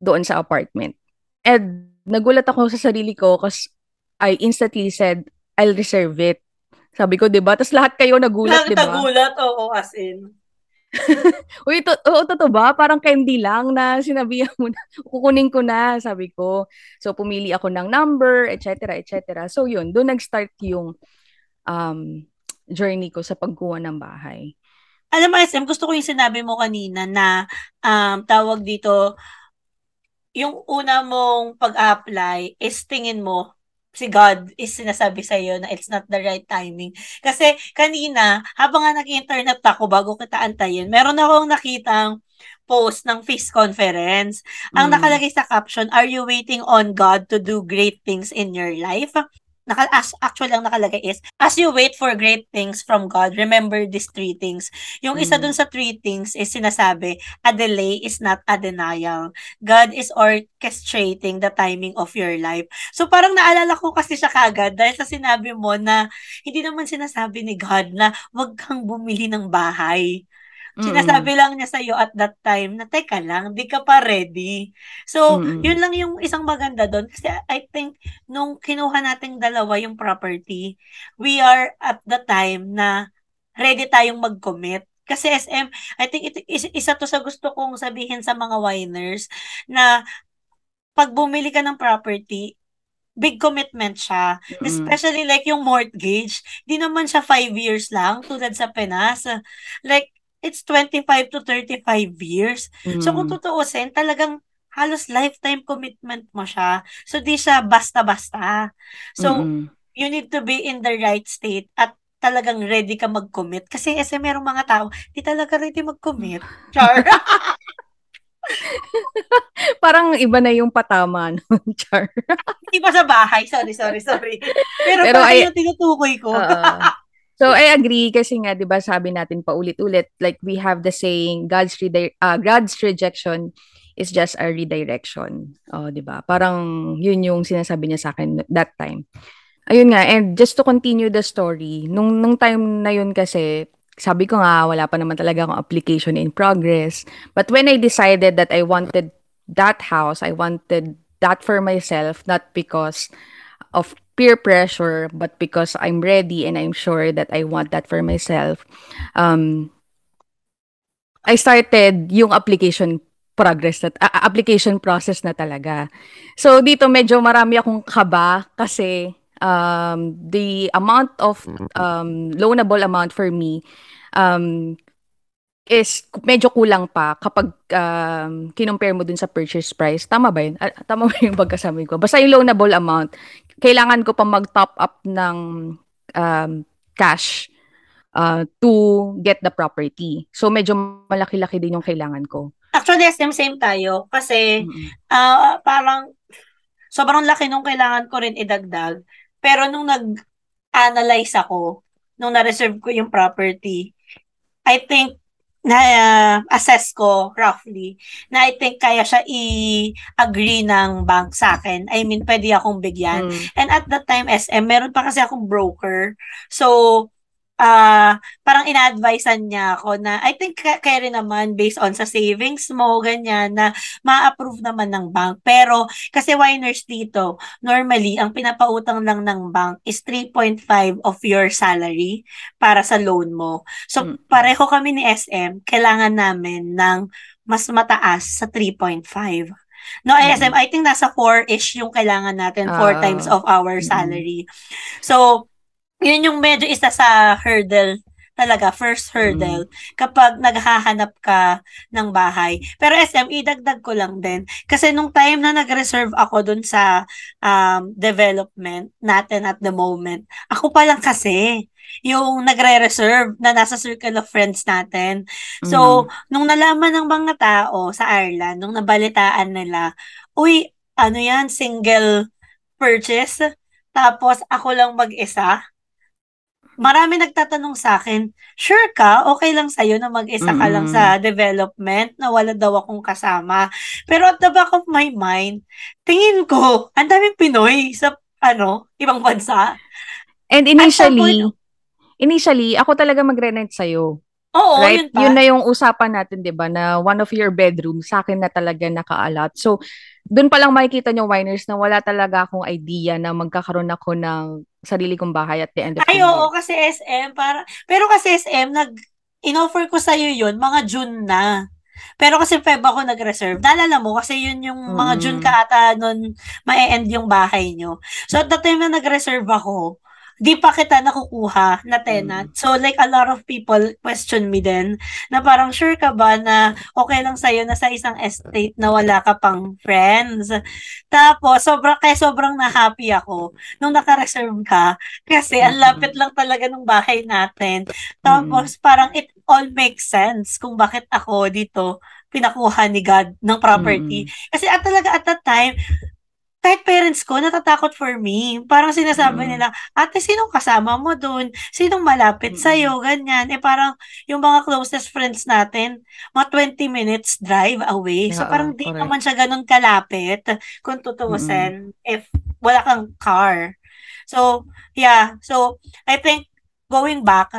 doon sa apartment. And nagulat ako sa sarili ko kasi I instantly said, I'll reserve it. Sabi ko, 'di ba? Tapos lahat kayo nagulat, 'di ba? Nagtagulat, oo, as in. (laughs) Uy, to, oo, totoo ba? Parang candy lang na sinabi mo na, (laughs) kukunin ko na, sabi ko. So, pumili ako ng number, etc., etc. So, yun, doon nag-start yung um, journey ko sa pagkuha ng bahay. Alam mo, SM, gusto ko yung sinabi mo kanina na um, tawag dito, yung una mong pag-apply is tingin mo, si God is sinasabi sa iyo na it's not the right timing. Kasi kanina, habang nga nag-internet ako bago kita antayin, meron akong nakitang post ng Feast Conference. Ang Mm. nakalagay sa caption, Are you waiting on God to do great things in your life? Naka, as, actually, ang nakalagay is, As you wait for great things from God, remember these three things. Yung isa Mm. dun sa three things is sinasabi, a delay is not a denial. God is orchestrating the timing of your life. So parang naalala ko kasi siya kagad dahil sa sinabi mo na hindi naman sinasabi ni God na wag kang bumili ng bahay. Sinasabi lang niya sa'yo at that time na teka lang, di ka pa ready. So, Mm-mm. yun lang yung isang maganda doon. Kasi I think, nung kinuha nating dalawa yung property, we are at the time na ready tayong mag-commit. Kasi SM, I think ito, is- isa to sa gusto kong sabihin sa mga winers na pag bumili ka ng property, big commitment siya. Mm-mm. Especially like yung mortgage, di naman siya five years lang tulad sa Pinas. Like, it's 25 to 35 years. So kung Mm. tutuusin, talagang halos lifetime commitment mo siya. So di siya basta-basta. So Mm-mm. you need to be in the right state at talagang ready ka mag-commit. Kasi kasi merong mga tao, di talaga ready mag-commit. Char. (laughs) Parang iba na yung patama (laughs) nun, Char. Di ba sa bahay? Sorry, sorry, sorry. Pero, Pero bahay ay- yung tinutukoy ko. Oo. So I agree kasi nga 'di ba sabi natin paulit-ulit like we have the saying God's redi- uh, God's rejection is just a redirection. Oh, 'di ba? Parang yun yung sinasabi niya sa akin that time. Ayun nga and just to continue the story, nung nung time na yun kasi sabi ko nga wala pa naman talaga akong application in progress. But when I decided that I wanted that house, I wanted that for myself not because of peer pressure, but because I'm ready and I'm sure that I want that for myself, um, I started yung application progress na, a- application process na talaga. So dito medyo marami akong kaba kasi um, the amount of um, loanable amount for me um, is medyo kulang pa kapag um, kinumpare mo dun sa purchase price. Tama ba yun? Ah, tama ba yung pagkasabi ko? Basta yung loanable amount, kailangan ko pa mag-top up ng um, cash uh, to get the property. So, medyo malaki-laki din yung kailangan ko. Actually, SM same tayo. Kasi Mm-mm. ah parang sobrang laki nung kailangan ko rin idagdag. Pero nung nag-analyze ako, nung na-reserve ko yung property, I think na uh, assess ko roughly na I think kaya siya i-agree ng bank sa akin. I mean, pwede akong bigyan. Mm. And at that time, SM, meron pa kasi akong broker. So, ah parang ina-advisean niya ako na I think ka- kaya rin naman based on sa savings mo, ganyan, na ma-approve naman ng bank. Pero, kasi winers dito, normally, ang pinapautang lang ng bank is 3.5 of your salary para sa loan mo. So, Mm. pareho kami ni SM, kailangan namin ng mas mataas sa 3.5. No, Mm. SM, I think nasa 4-ish yung kailangan natin, 4 Ah. times of our Mm. salary. So, yun yung medyo isa sa hurdle talaga, first hurdle, kapag naghahanap ka ng bahay. Pero SM, idagdag ko lang din. Kasi nung time na nag-reserve ako dun sa um, development natin at the moment, ako pa lang kasi yung nagre-reserve na nasa circle of friends natin. So, nung nalaman ng mga tao sa Ireland, nung nabalitaan nila, uy, ano yan, single purchase. Tapos ako lang mag-isa. Marami nagtatanong sa akin, sure ka, okay lang sa'yo na mag-isa ka lang Mm. sa development na wala daw akong kasama. Pero at the back of my mind, tingin ko, ang daming Pinoy sa ano, ibang bansa. And initially, point, initially, ako talaga magre-rent sa'yo. oo, right? yun pa. Yun na yung usapan natin, 'di ba, na one of your bedroom sa akin na talaga naka-allot. So, doon pa lang makikita nyo, Winers, na wala talaga akong idea na magkakaroon ako ng sarili kong bahay at the end of Ay, the oo, kasi SM, para, pero kasi SM, nag, in-offer ko sa'yo yun, mga June na. Pero kasi Feb ako nag-reserve. Naalala mo, kasi yun yung mga June Mm. ka ata nun, ma-end yung bahay nyo. So, at the time na nag-reserve ako, di pa kita nakukuha na tenant. So, like, a lot of people question me then, na parang, sure ka ba na okay lang sa'yo na sa isang estate na wala ka pang friends? Tapos, sobrang, kaya sobrang na-happy ako nung naka-reserve ka kasi ang Mm. lapit lang talaga ng bahay natin. Tapos parang it all makes sense kung bakit ako dito pinakuha ni God ng property. Mm. Kasi at talaga at that time, kahit parents ko, natatakot for me. Parang sinasabi Mm. nila, ate, sinong kasama mo dun? Sinong malapit Mm. sa'yo? Ganyan. Eh parang yung mga closest friends natin, mga 20 minutes drive away. So Oo, parang di correct. naman siya ganun kalapit kung tutuusin if wala kang car. So, yeah. So, I think going back,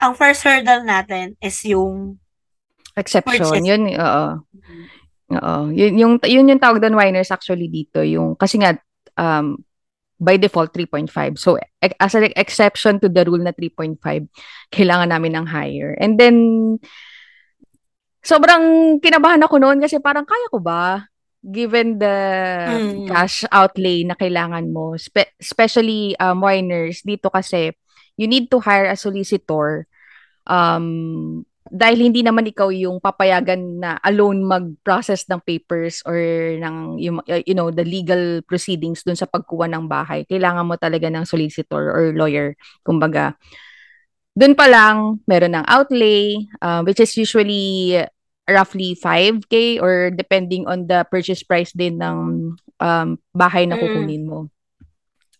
ang first hurdle natin is yung Exception. Purchase. Yun, oo. Oo. Yun, yung, yun yung tawag doon, Winers, actually dito. Yung, kasi nga, um, by default, 3.5. So, e- as an exception to the rule na 3.5, kailangan namin ng higher. And then, sobrang kinabahan ako noon kasi parang kaya ko ba? Given the Mm. cash outlay na kailangan mo, spe- especially um, winers, dito kasi, you need to hire a solicitor um, dahil hindi naman ikaw yung papayagan na alone mag-process ng papers or ng yung, uh, you know the legal proceedings dun sa pagkuha ng bahay. Kailangan mo talaga ng solicitor or lawyer. Kumbaga dun pa lang meron ng outlay uh, which is usually roughly 5k or depending on the purchase price din ng um, bahay na Mm. kukunin mo.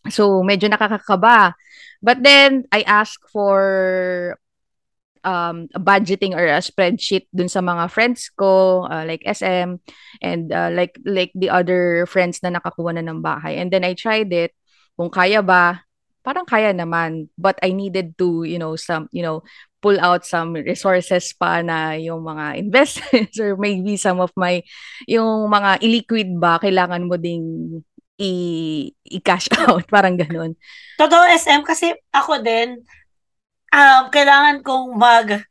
So medyo nakakakaba. But then I ask for um, budgeting or a spreadsheet dun sa mga friends ko, uh, like SM, and uh, like like the other friends na nakakuha na ng bahay. And then I tried it, kung kaya ba, parang kaya naman, but I needed to, you know, some, you know, pull out some resources pa na yung mga (laughs) investments or maybe some of my, yung mga illiquid ba, kailangan mo ding i- i-cash (laughs) out, parang ganun. Totoo SM kasi ako din um kailangan kong mag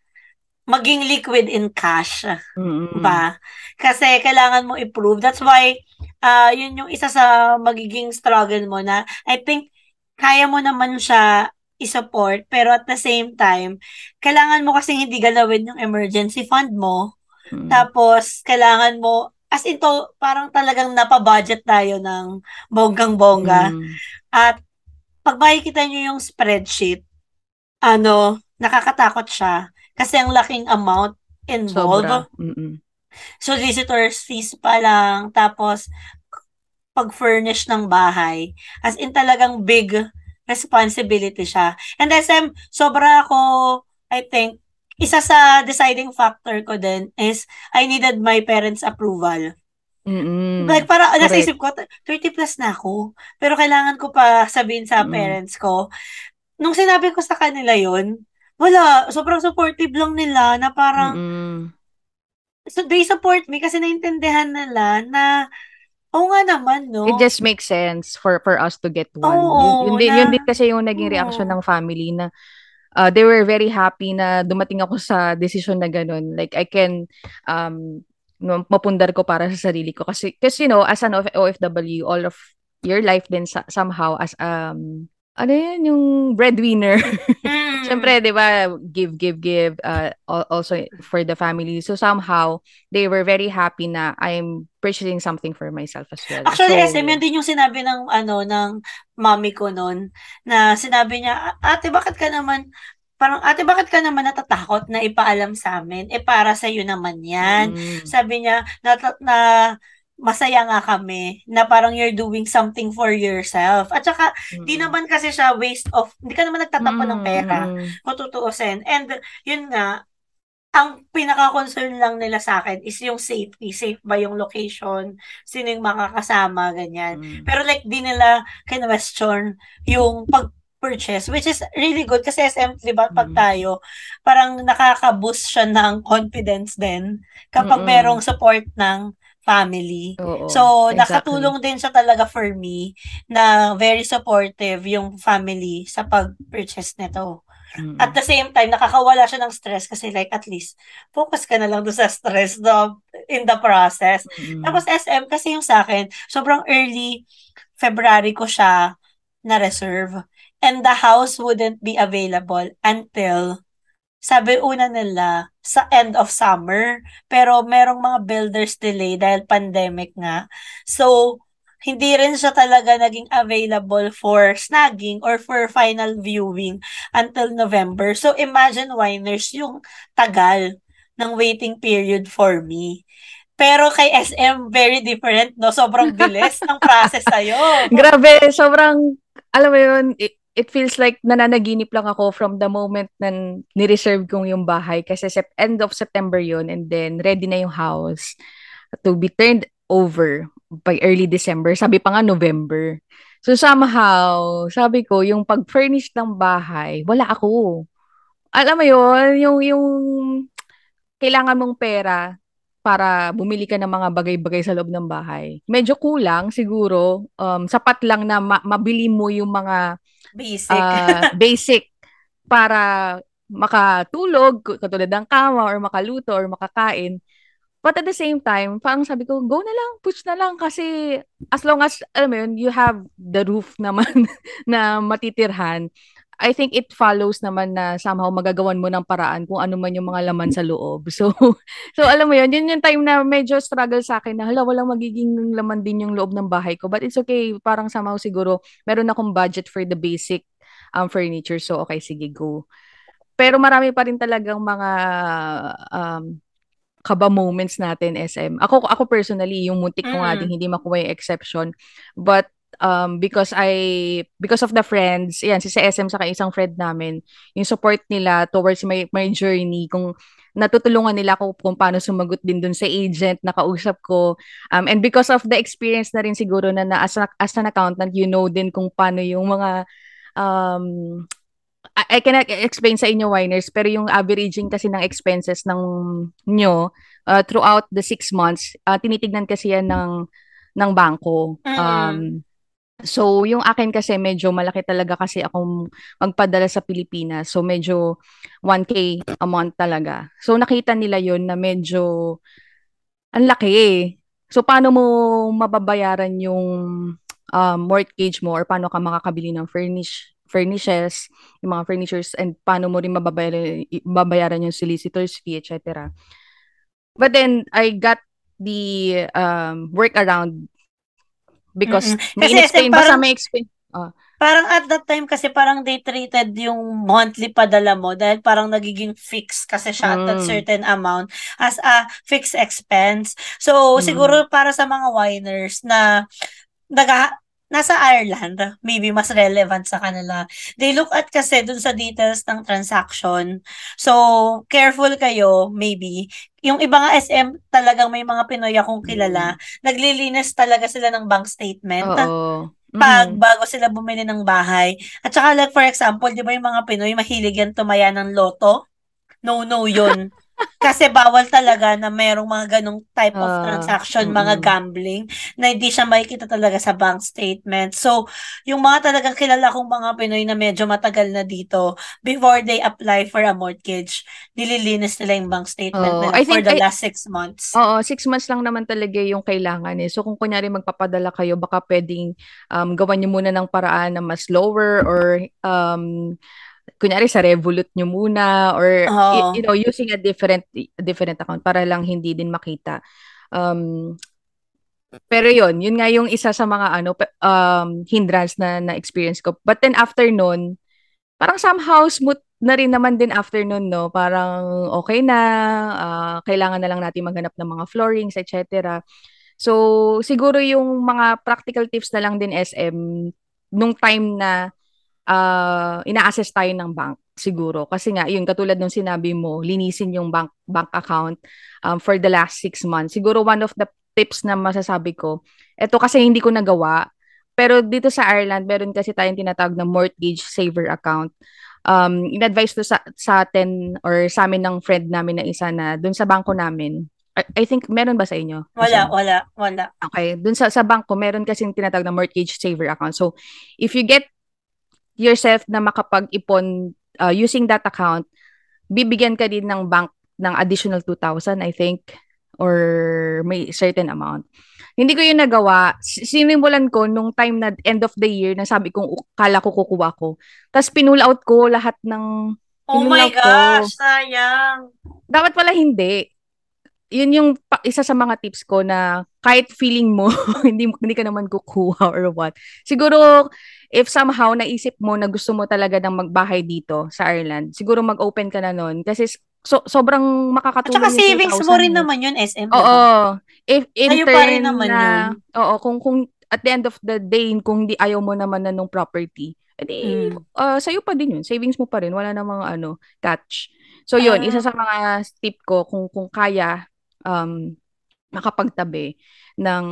maging liquid in cash Mm-mm. ba? Kasi kailangan mo i-prove. That's why uh, yun yung isa sa magiging struggle mo na I think kaya mo naman siya i-support pero at the same time kailangan mo kasi hindi galawin yung emergency fund mo. Mm. Tapos kailangan mo as ito parang talagang napabudget tayo ng bonggang-bongga. Mm. At pag makikita nyo yung spreadsheet, ano, nakakatakot siya. Kasi ang laking amount involved. Sobra. Mm-mm. So, visitors fees pa lang. Tapos, pag-furnish ng bahay. As in talagang big responsibility siya. And SM, sobra ako, I think, isa sa deciding factor ko din is I needed my parents' approval. Mm-mm. Like, para Correct. nasa isip ko, 30 plus na ako. Pero kailangan ko pa sabihin sa Mm. parents ko. Nung sinabi ko sa kanila yon wala, sobrang supportive lang nila na parang, Mm-mm. so they support me kasi naintindihan nila na, oo nga naman, no? It just makes sense for for us to get one. Oo, yun, yun, din, na- yun din kasi yung naging reaction Oo. ng family na uh, they were very happy na dumating ako sa decision na ganun. Like, I can um, mapundar ko para sa sarili ko. Kasi, kasi you know, as an OF- OFW, all of your life din sa, somehow as um, ano yun, yung breadwinner. Mm. (laughs) Siyempre, di ba, give, give, give, uh, al- also for the family. So somehow, they were very happy na I'm purchasing something for myself as well. Actually, so, SM, yun din yung sinabi ng, ano, ng mommy ko noon, na sinabi niya, ate, bakit ka naman, parang, ate, bakit ka naman natatakot na ipaalam sa amin? Eh, para sa iyo naman yan. Mm. Sabi niya, na, na masaya nga kami na parang you're doing something for yourself. At saka, mm-hmm. di naman kasi siya waste of, hindi ka naman nagtatapon mm-hmm. ng pera, kung tutuusin. And, yun nga, ang pinaka-concern lang nila sa akin is yung safety. Safe ba yung location? Sino yung makakasama? Ganyan. Mm. Pero like, di nila kinwestiyon yung pag purchase which is really good kasi SM 'di ba pag mm. tayo parang nakaka-boost siya ng confidence din kapag Mm-mm. merong support ng family. Oo, so exactly. nakatulong din siya talaga for me na very supportive yung family sa pag-purchase nito. Mm-hmm. At the same time, nakakawala siya ng stress kasi like at least focus ka na lang doon sa stress no, in the process. Mm-hmm. Tapos SM kasi yung sa akin, sobrang early February ko siya na reserve. And the house wouldn't be available until sabi una nila sa end of summer pero merong mga builders delay dahil pandemic nga. So hindi rin siya talaga naging available for snagging or for final viewing until November. So imagine winers yung tagal ng waiting period for me. Pero kay SM, very different, no? Sobrang bilis ng process sa'yo. (laughs) Grabe, sobrang, alam mo yun, it, feels like nananaginip lang ako from the moment na ni-reserve kong yung bahay kasi sep- end of September yun and then ready na yung house to be turned over by early December. Sabi pa nga November. So somehow, sabi ko, yung pag-furnish ng bahay, wala ako. Alam mo yun, yung, yung kailangan mong pera para bumili ka ng mga bagay-bagay sa loob ng bahay. Medyo kulang siguro. Um, sapat lang na ma- mabili mo yung mga basic, uh, (laughs) basic para makatulog, katulad ng kama or makaluto or makakain. But at the same time, parang sabi ko, go na lang, push na lang kasi as long as, alam mo yun, you have the roof naman (laughs) na matitirhan, I think it follows naman na somehow magagawan mo ng paraan kung ano man yung mga laman sa loob. (laughs) So, so alam mo yun, yun yung time na medyo struggle sa akin na hala, walang magiging laman din yung loob ng bahay ko. But it's okay, parang somehow siguro meron akong budget for the basic um, furniture. So, okay, sige, go. Pero marami pa rin talagang mga um, kaba moments natin SM. Ako ako personally yung muntik ko mm. nga din hindi makuha yung exception. But um because I because of the friends, yan si SM sa isang friend namin, yung support nila towards my my journey kung natutulungan nila ako kung paano sumagot din dun sa agent na kausap ko. Um, and because of the experience na rin siguro na, na as, a, as an accountant, you know din kung paano yung mga um, I, cannot explain sa inyo, Winers, pero yung averaging kasi ng expenses ng nyo uh, throughout the six months, uh, tinitignan kasi yan ng, ng bangko. Um, so, yung akin kasi medyo malaki talaga kasi akong magpadala sa Pilipinas. So, medyo 1K a month talaga. So, nakita nila yon na medyo ang laki eh. So, paano mo mababayaran yung um, mortgage mo or paano ka makakabili ng furnish furnishes, yung mga furnitures, and paano mo rin mababayaran, mababayaran yung solicitor's fee, etc. But then, I got the um, work around because mm-hmm. may explain ba sa may explain. Uh, parang at that time kasi parang they treated yung monthly padala mo dahil parang nagiging fixed kasi siya mm. at that certain amount as a fixed expense. So, mm. siguro para sa mga winers na naga nasa Ireland, maybe mas relevant sa kanila. They look at kasi dun sa details ng transaction. So, careful kayo, maybe. Yung iba nga SM, talagang may mga Pinoy akong kilala, mm. naglilinis talaga sila ng bank statement. Oo. Pag mm. bago sila bumili ng bahay. At saka like for example, di ba yung mga Pinoy mahilig yan tumaya ng loto? No, no yun. Kasi bawal talaga na merong mga ganong type of uh, transaction, mm-hmm. mga gambling, na hindi siya makikita talaga sa bank statement. So, yung mga talagang kilala kong mga Pinoy na medyo matagal na dito, before they apply for a mortgage, nililinis nila yung bank statement oh, nila I for the I, last six months. Oo, six months lang naman talaga yung kailangan eh. So, kung kunyari magpapadala kayo, baka pwedeng um, gawan nyo muna ng paraan na mas lower or um, kunyari sa Revolut nyo muna or oh. you, you know using a different different account para lang hindi din makita. Um, pero yon yun nga yung isa sa mga ano um, hindrance na na-experience ko. But then after nun, parang somehow smooth na rin naman din after nun, no? Parang okay na, uh, kailangan na lang natin maghanap ng mga floorings, etc. So, siguro yung mga practical tips na lang din SM nung time na uh, ina-assess tayo ng bank siguro. Kasi nga, yung katulad nung sinabi mo, linisin yung bank bank account um, for the last six months. Siguro one of the tips na masasabi ko, ito kasi hindi ko nagawa, pero dito sa Ireland, meron kasi tayong tinatawag na mortgage saver account. Um, in-advise to sa, sa atin or sa amin ng friend namin na isa na dun sa bangko namin, I, I think meron ba sa inyo? Wala, Kasi, wala, wala. Okay, dun sa, sa bangko, meron kasi tinatawag na mortgage saver account. So, if you get yourself na makapag-ipon uh, using that account, bibigyan ka din ng bank ng additional 2,000, I think, or may certain amount. Hindi ko yun nagawa. Sinimulan ko nung time na end of the year na sabi kong kala ko kukuha ko. Tapos pinull out ko lahat ng Oh my gosh, ko. sayang. Dapat pala hindi. Yun yung pa, isa sa mga tips ko na kahit feeling mo (laughs) hindi hindi ka naman kukuha or what. Siguro if somehow naisip mo na gusto mo talaga ng magbahay dito sa Ireland, siguro mag-open ka na nun. Kasi so, sobrang makakatulong At saka savings mo rin naman yun, SM. Oo. If, in Sa'yo pa rin naman na, yun. Oo, kung, kung at the end of the day, kung hindi ayaw mo naman na nung property, edi, mm. uh, sa'yo pa din yun. Savings mo pa rin. Wala namang ano, catch. So, yun, uh, isa sa mga tip ko, kung, kung kaya, um, makapagtabi ng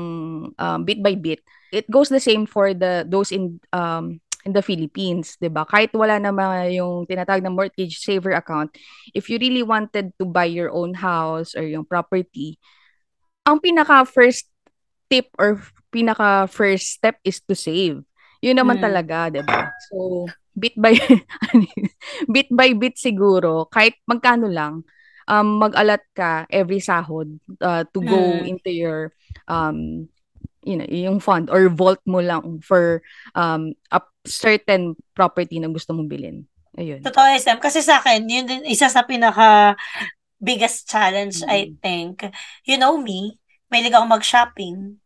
um, bit by bit. It goes the same for the those in um, in the Philippines, 'di ba? Kahit wala naman yung tinatawag na mortgage saver account, if you really wanted to buy your own house or yung property, ang pinaka first tip or pinaka first step is to save. Yun naman mm. talaga, 'di ba? So, bit by (laughs) bit by bit siguro, kahit magkano lang, um, mag-alat ka every sahod uh, to go mm. into your um, you know, yung fund or vault mo lang for um, a certain property na gusto mong bilhin. Ayun. Totoo, SM. Kasi sa akin, yun din isa sa pinaka biggest challenge, mm. I think. You know me, may ligaw mag-shopping.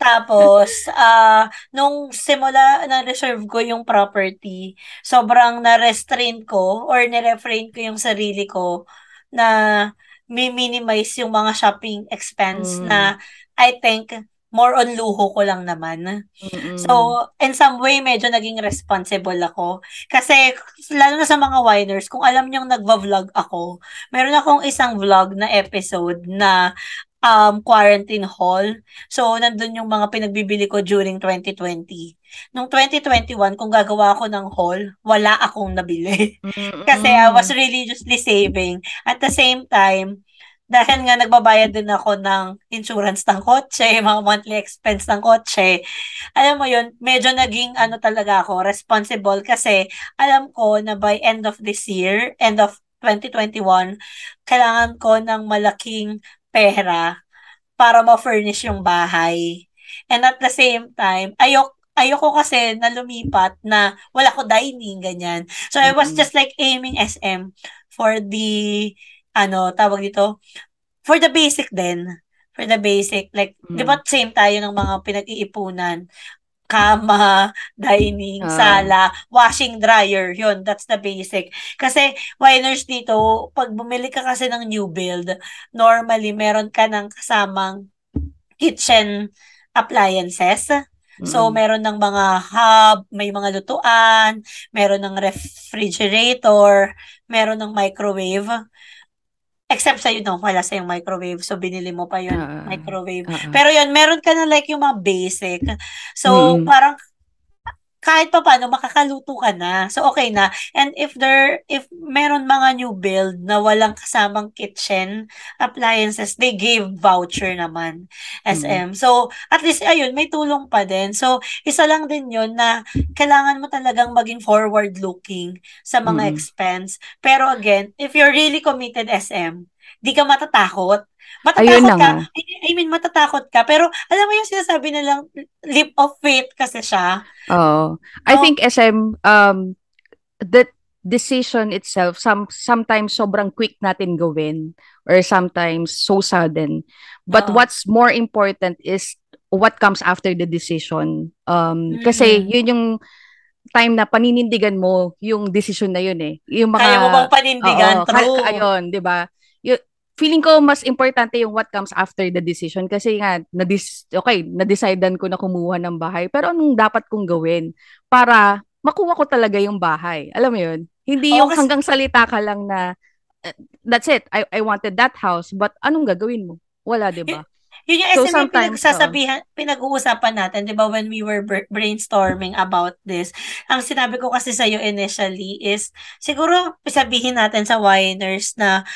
Tapos, uh, (laughs) nung simula na reserve ko yung property, sobrang na-restrain ko or ni-refrain ko yung sarili ko na mi-minimize yung mga shopping expense mm. na I think more on luho ko lang naman. Mm-mm. So, in some way, medyo naging responsible ako. Kasi, lalo na sa mga winers, kung alam niyong nagva-vlog ako, meron akong isang vlog na episode na um, quarantine haul. So, nandun yung mga pinagbibili ko during 2020. Nung 2021, kung gagawa ako ng haul, wala akong nabili. (laughs) Kasi I was religiously saving. At the same time, dahil nga nagbabayad din ako ng insurance ng kotse, (laughs) mga monthly expense ng kotse, alam mo yun, medyo naging ano talaga ako, responsible kasi alam ko na by end of this year, end of 2021, kailangan ko ng malaking pera para ma-furnish yung bahay. And at the same time, ayok ayoko kasi na lumipat na wala ko dining, ganyan. So, I was just like aiming SM for the ano, tawag dito, for the basic din. For the basic, like, mm. di ba same tayo ng mga pinag-iipunan? Kama, (laughs) dining, uh. sala, washing dryer, yun, that's the basic. Kasi, winers dito, pag bumili ka kasi ng new build, normally, meron ka ng kasamang kitchen appliances. So, mm-hmm. meron ng mga hub, may mga lutuan, meron ng refrigerator, meron ng microwave. Except sa no, wala sa yung microwave. So, binili mo pa yun, uh, microwave. Uh, Pero yun, meron ka na like yung mga basic. So, mm. parang kahit pa paano makakaluto ka na. So okay na. And if there if meron mga new build na walang kasamang kitchen appliances, they gave voucher naman SM. Mm-hmm. So at least ayun, may tulong pa din. So isa lang din 'yon na kailangan mo talagang maging forward looking sa mga mm-hmm. expense. Pero again, if you're really committed SM, di ka matatakot Matatakot Ayun ka. I mean, matatakot ka. Pero, alam mo yung sinasabi nilang leap of faith kasi siya. Oo. Oh. I think SM, um, the decision itself, some, sometimes sobrang quick natin gawin or sometimes so sudden. But oh. what's more important is what comes after the decision. Um, mm-hmm. Kasi yun yung time na paninindigan mo yung decision na yun eh. Yung mga, Kaya mo bang panindigan? Oo, True. Ka- ayun, di ba? Feeling ko mas importante yung what comes after the decision kasi nga na okay, na-decidean ko na kumuha ng bahay pero anong dapat kong gawin para makuha ko talaga yung bahay. Alam mo yun? Hindi yung kasi... hanggang salita ka lang na eh, that's it. I I wanted that house but anong gagawin mo? Wala, 'di ba? Yun yung so, SM pinagsasabihan, uh, pinag-uusapan natin, di ba, when we were brainstorming about this. Ang sinabi ko kasi sa'yo initially is, siguro sabihin natin sa winers na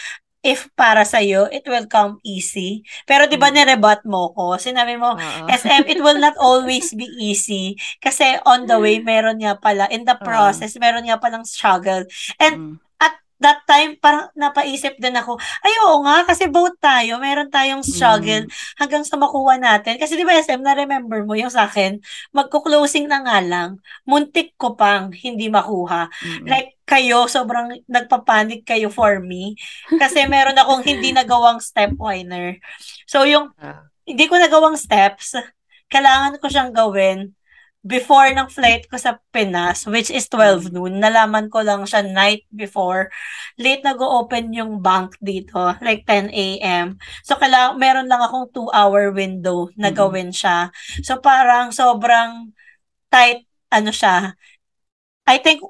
if para sa iyo it will come easy. Pero 'di ba mm. nirebat mo ko? Sinabi mo, uh-huh. SM it will not always be easy kasi on the way meron nga pala in the process uh-huh. meron nga palang struggle. And mm that time, parang napaisip din ako, ay oo nga, kasi both tayo, meron tayong struggle mm. hanggang sa makuha natin. Kasi di ba SM, na-remember mo yung sa akin, magko-closing na nga lang, muntik ko pang hindi makuha. Mm. Like, kayo, sobrang nagpapanik kayo for me. Kasi meron akong hindi nagawang step winner. So, yung ah. hindi ko nagawang steps, kailangan ko siyang gawin before ng flight ko sa Pinas, which is 12 mm. noon, nalaman ko lang siya night before. Late nag-open yung bank dito, like 10 a.m. So, kailangan, meron lang akong 2-hour window na gawin siya. So, parang sobrang tight, ano siya. I think,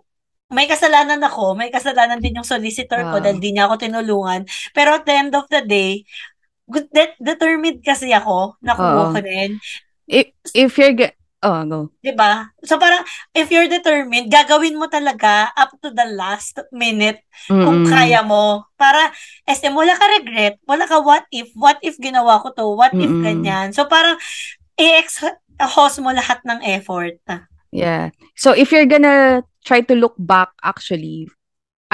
may kasalanan ako, may kasalanan din yung solicitor wow. ko dahil di niya ako tinulungan. Pero at the end of the day, good, de- determined kasi ako, nakuha ko din. If, if you're, Oh, go. 'Di ba? So parang if you're determined, gagawin mo talaga up to the last minute mm-hmm. kung kaya mo. Para SM wala ka regret, wala ka what if, what if ginawa ko to, what mm-hmm. if ganyan. So parang i-exhaust mo lahat ng effort. Yeah. So if you're gonna try to look back actually,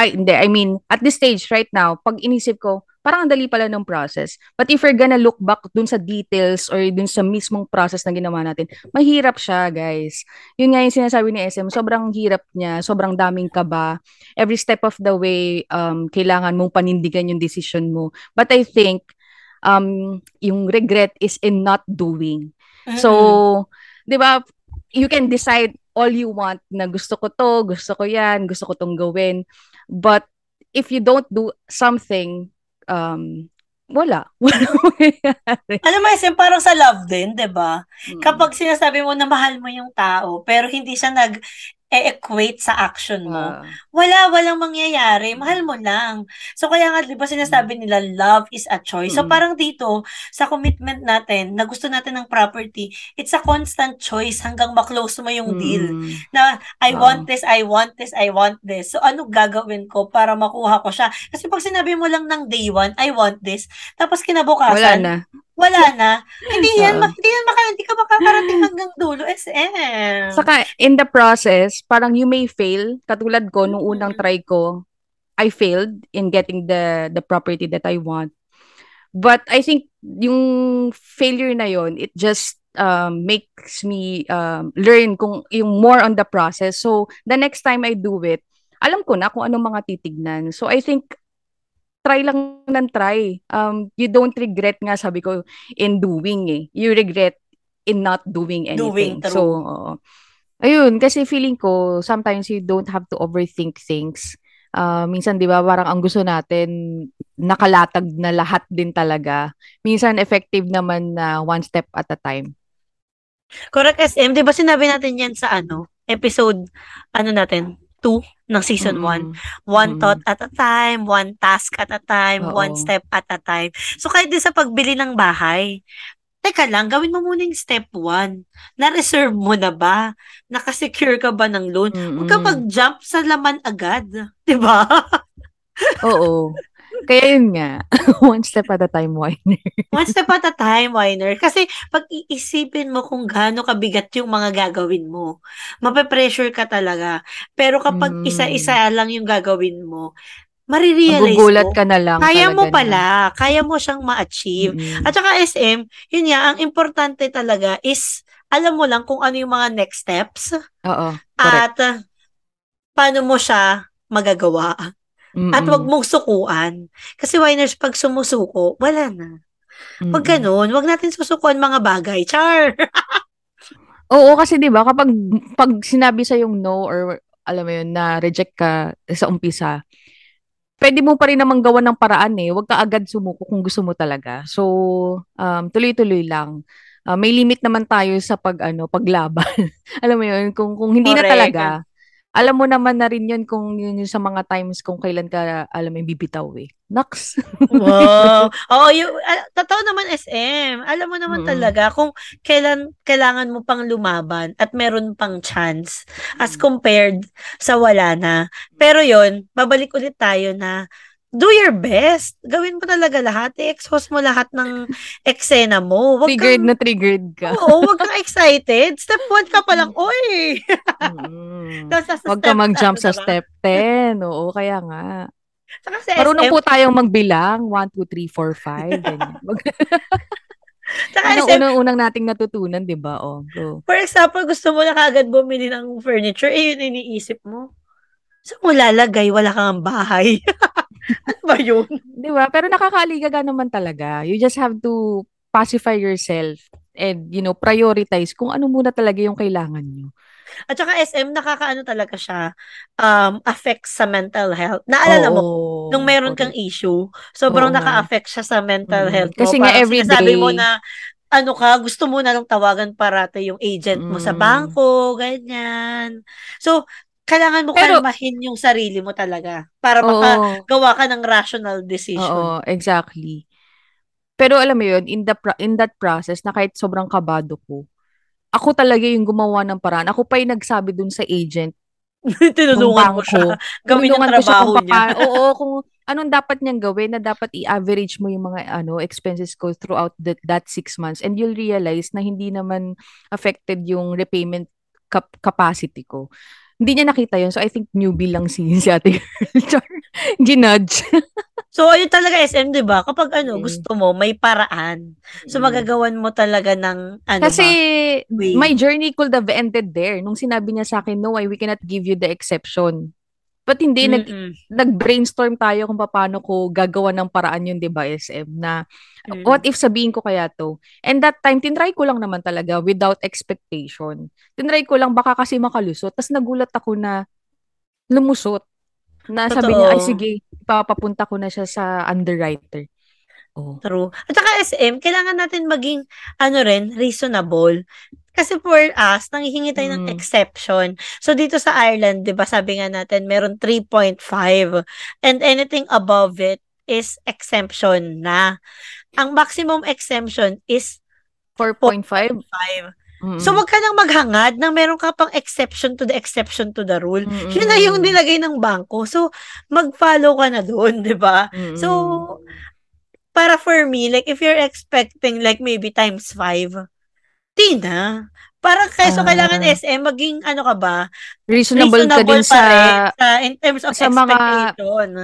ay hindi, I mean, at this stage right now, pag inisip ko, parang ang dali pala ng process. But if you're gonna look back dun sa details or dun sa mismong process na ginawa natin, mahirap siya, guys. Yun nga yung sinasabi ni SM, sobrang hirap niya, sobrang daming kaba. Every step of the way, um, kailangan mong panindigan yung decision mo. But I think, um, yung regret is in not doing. So, di ba, you can decide all you want na gusto ko to, gusto ko yan, gusto ko tong gawin. But if you don't do something um, wala. (laughs) Wala mangyayari. Alam mo, SM, parang sa love din, di ba? Mm. Kapag sinasabi mo na mahal mo yung tao, pero hindi siya nag e-equate sa action mo, uh, wala, walang mangyayari. Mahal mo lang. So, kaya nga, di ba sinasabi nila, love is a choice. So, parang dito, sa commitment natin, na gusto natin ng property, it's a constant choice hanggang maklose mo yung deal. Na, I uh, want this, I want this, I want this. So, ano gagawin ko para makuha ko siya? Kasi pag sinabi mo lang ng day one, I want this, tapos kinabukasan, wala na wala na. Hindi yan, uh, hindi yan maka, hindi ka makakarating hanggang dulo, SM. Saka, in the process, parang you may fail. Katulad ko, nung unang try ko, I failed in getting the the property that I want. But I think yung failure na yon it just um, makes me um, learn kung yung more on the process. So, the next time I do it, alam ko na kung anong mga titignan. So, I think try lang ng try. Um, you don't regret nga, sabi ko, in doing eh. You regret in not doing anything. Doing, so, uh, ayun, kasi feeling ko, sometimes you don't have to overthink things. Uh, minsan, di ba, parang ang gusto natin, nakalatag na lahat din talaga. Minsan, effective naman na one step at a time. Correct, SM. Di ba sinabi natin yan sa ano, episode, ano natin, 2 ng season 1. Mm-hmm. One mm-hmm. thought at a time, one task at a time, Oo. one step at a time. So kahit din sa pagbili ng bahay, teka lang, gawin mo muna yung step 1. Na-reserve mo na ba? Nakasecure ka ba ng loan? Mm-hmm. Huwag ka mag-jump sa laman agad. (laughs) Di ba? Oo. Kaya yun nga, (laughs) one step at a time, Winer. one step at a time, Winer. Kasi pag iisipin mo kung gaano kabigat yung mga gagawin mo, mape-pressure ka talaga. Pero kapag mm. isa-isa lang yung gagawin mo, marirealize Magugulat mo, ka na lang. Kaya mo pala, na. kaya mo siyang ma-achieve. Mm-hmm. At saka SM, yun nga, ang importante talaga is, alam mo lang kung ano yung mga next steps. Oo, correct. At uh, paano mo siya magagawa. Mm-mm. At wag mong sukuan. Kasi winers, pag sumusuko, wala na. Pag ganun, wag natin susukuan mga bagay. Char! (laughs) Oo, kasi 'di ba kapag pag sinabi sa yung no or alam mo yun na reject ka sa umpisa, pwede mo pa rin naman gawan ng paraan eh. Huwag ka agad sumuko kung gusto mo talaga. So, um, tuloy-tuloy lang. Uh, may limit naman tayo sa pag ano, paglaban. (laughs) alam mo 'yun, kung kung hindi Correct. na talaga, alam mo naman na rin 'yun kung yun, yung sa mga times kung kailan ka alam mo bibitaw eh. Naks. wow. (laughs) Oo, yung uh, totoo naman SM. Alam mo naman mm. talaga kung kailan kailangan mo pang lumaban at meron pang chance as compared sa wala na. Pero 'yon, babalik ulit tayo na do your best. Gawin mo talaga lahat. I-expose mo lahat ng (laughs) eksena mo. Wag triggered kang, na triggered ka. Oo, wag kang excited. Step 1 ka pa lang, oy! mm. wag ka mag-jump sa diba? step 10. Oo, kaya nga. Saka sa Marunong SM, po tayong magbilang. 1, 2, 3, 4, 5. Ganyan. Saka ano SM, unang-unang nating natutunan, di ba? Oh, go. For example, gusto mo na kagad bumili ng furniture, eh yun iniisip mo. So, mo lalagay, wala kang bahay. (laughs) (laughs) ano ba yun? Di ba? Pero nakakaaligaga naman talaga. You just have to pacify yourself and, you know, prioritize kung ano muna talaga yung kailangan nyo. At saka SM, nakakaano talaga siya, um, affect sa mental health. Naalala Oo, mo, nung meron okay. kang issue, sobrang Oo, naka-affect siya sa mental mm. health mo. Kasi nga every day, mo na, ano ka, gusto mo na lang tawagan parate yung agent mo mm. sa bangko, ganyan. So, kailangan mo Pero, kalmahin yung sarili mo talaga para makagawa ka ng rational decision. Oo, exactly. Pero alam mo yun, in, the pro- in that process, na kahit sobrang kabado ko, ako talaga yung gumawa ng paraan. Ako pa yung nagsabi dun sa agent. (laughs) Tinulungan mo siya. (laughs) Gawin yung trabaho niya. oo, kung anong dapat niyang gawin na dapat i-average mo yung mga ano expenses ko throughout that, that six months and you'll realize na hindi naman affected yung repayment cap- capacity ko. Hindi niya nakita yun. So, I think newbie lang si, si ate girl. (laughs) Ginudge. so, ayun talaga SM, di ba? Kapag ano, okay. gusto mo, may paraan. So, magagawan mo talaga ng ano Kasi, ba? my journey could have ended there. Nung sinabi niya sa akin, no, we cannot give you the exception. But hindi, nag, nag-brainstorm tayo kung paano ko gagawa ng paraan yun, di ba, SM, na mm. what if sabihin ko kaya to? And that time, tinry ko lang naman talaga without expectation. Tinry ko lang baka kasi makalusot. Tapos nagulat ako na lumusot. Na Totoo. sabi niya, ay sige, ipapapunta ko na siya sa underwriter. Oh. True. At saka SM, kailangan natin maging, ano rin, reasonable. Kasi for us, nanghihingi tayo mm. ng exception. So, dito sa Ireland, di ba, sabi nga natin, meron 3.5. And anything above it is exemption na. Ang maximum exemption is 4.5. Mm-hmm. So, wag ka nang maghangad na meron ka pang exception to the exception to the rule. Mm-hmm. Yun na yung nilagay ng bangko. So, mag-follow ka na doon, di ba? Mm-hmm. So, para for me, like, if you're expecting like maybe times 5, Di na. Parang keso uh, kailangan SM maging ano ka ba? Reasonable, reasonable ka din sa, sa in terms of sa expectation. Mga,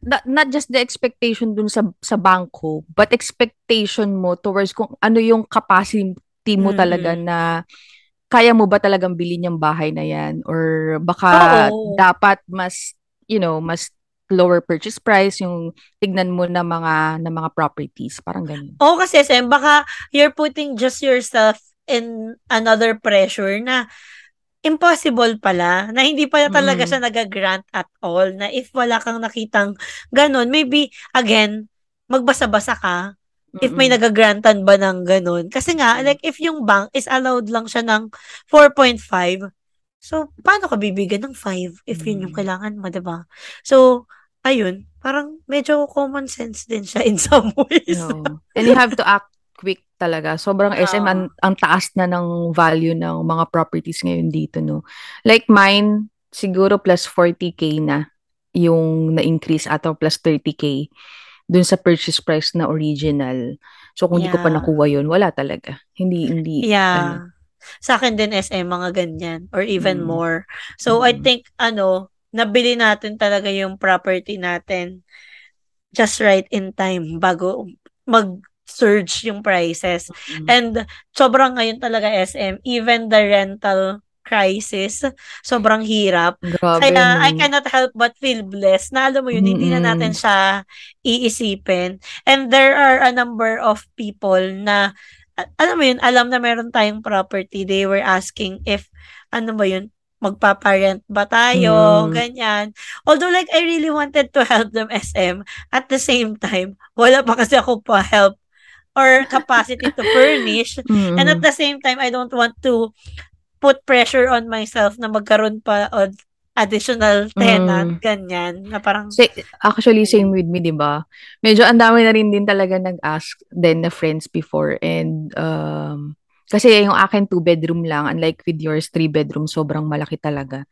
not, not just the expectation dun sa sa bangko, but expectation mo towards kung ano yung capacity mo mm-hmm. talaga na kaya mo ba talagang bilhin yung bahay na yan or baka Oo. dapat mas you know, mas lower purchase price, yung tignan mo na mga na mga properties, parang ganun. Oo, kasi Sem, baka you're putting just yourself in another pressure na impossible pala, na hindi pala talaga mm. siya nag-grant at all, na if wala kang nakitang ganun, maybe, again, magbasa-basa ka, Mm-mm. if may nagagrantan ba ng ganun. Kasi nga, like, if yung bank is allowed lang siya ng 4.5, so, paano ka bibigyan ng 5 if yun yung mm. kailangan mo, diba? So, ayun, parang medyo common sense din siya in some (laughs) ways. No. And you have to act quick talaga. Sobrang uh, SM ang, ang taas na ng value ng mga properties ngayon dito, no. Like mine, siguro plus 40k na yung na-increase ato plus 30k dun sa purchase price na original. So kung yeah. di ko pa nakuha yun, wala talaga. Hindi hindi Yeah. Ano. Sa akin din SM mga ganyan or even mm. more. So mm. I think ano, nabili natin talaga yung property natin just right in time bago mag-surge yung prices. Mm-hmm. And sobrang ngayon talaga SM, even the rental crisis, sobrang hirap. Grabe, Kaya no. I cannot help but feel blessed na alam mo yun, mm-hmm. hindi na natin siya iisipin. And there are a number of people na alam mo yun, alam na meron tayong property. They were asking if, ano ba yun, magpaparent ba tayo, Mm. ganyan. Although like I really wanted to help them SM, at the same time, wala pa kasi ako pa help or capacity to furnish. (laughs) Mm. And at the same time, I don't want to put pressure on myself na magkaroon pa of additional tenant, Mm. ganyan. Na parang, Sa- actually, same with me, di ba? Medyo ang dami na rin din talaga nag-ask din na friends before. And, um, kasi yung akin two bedroom lang, unlike with yours three bedroom, sobrang malaki talaga.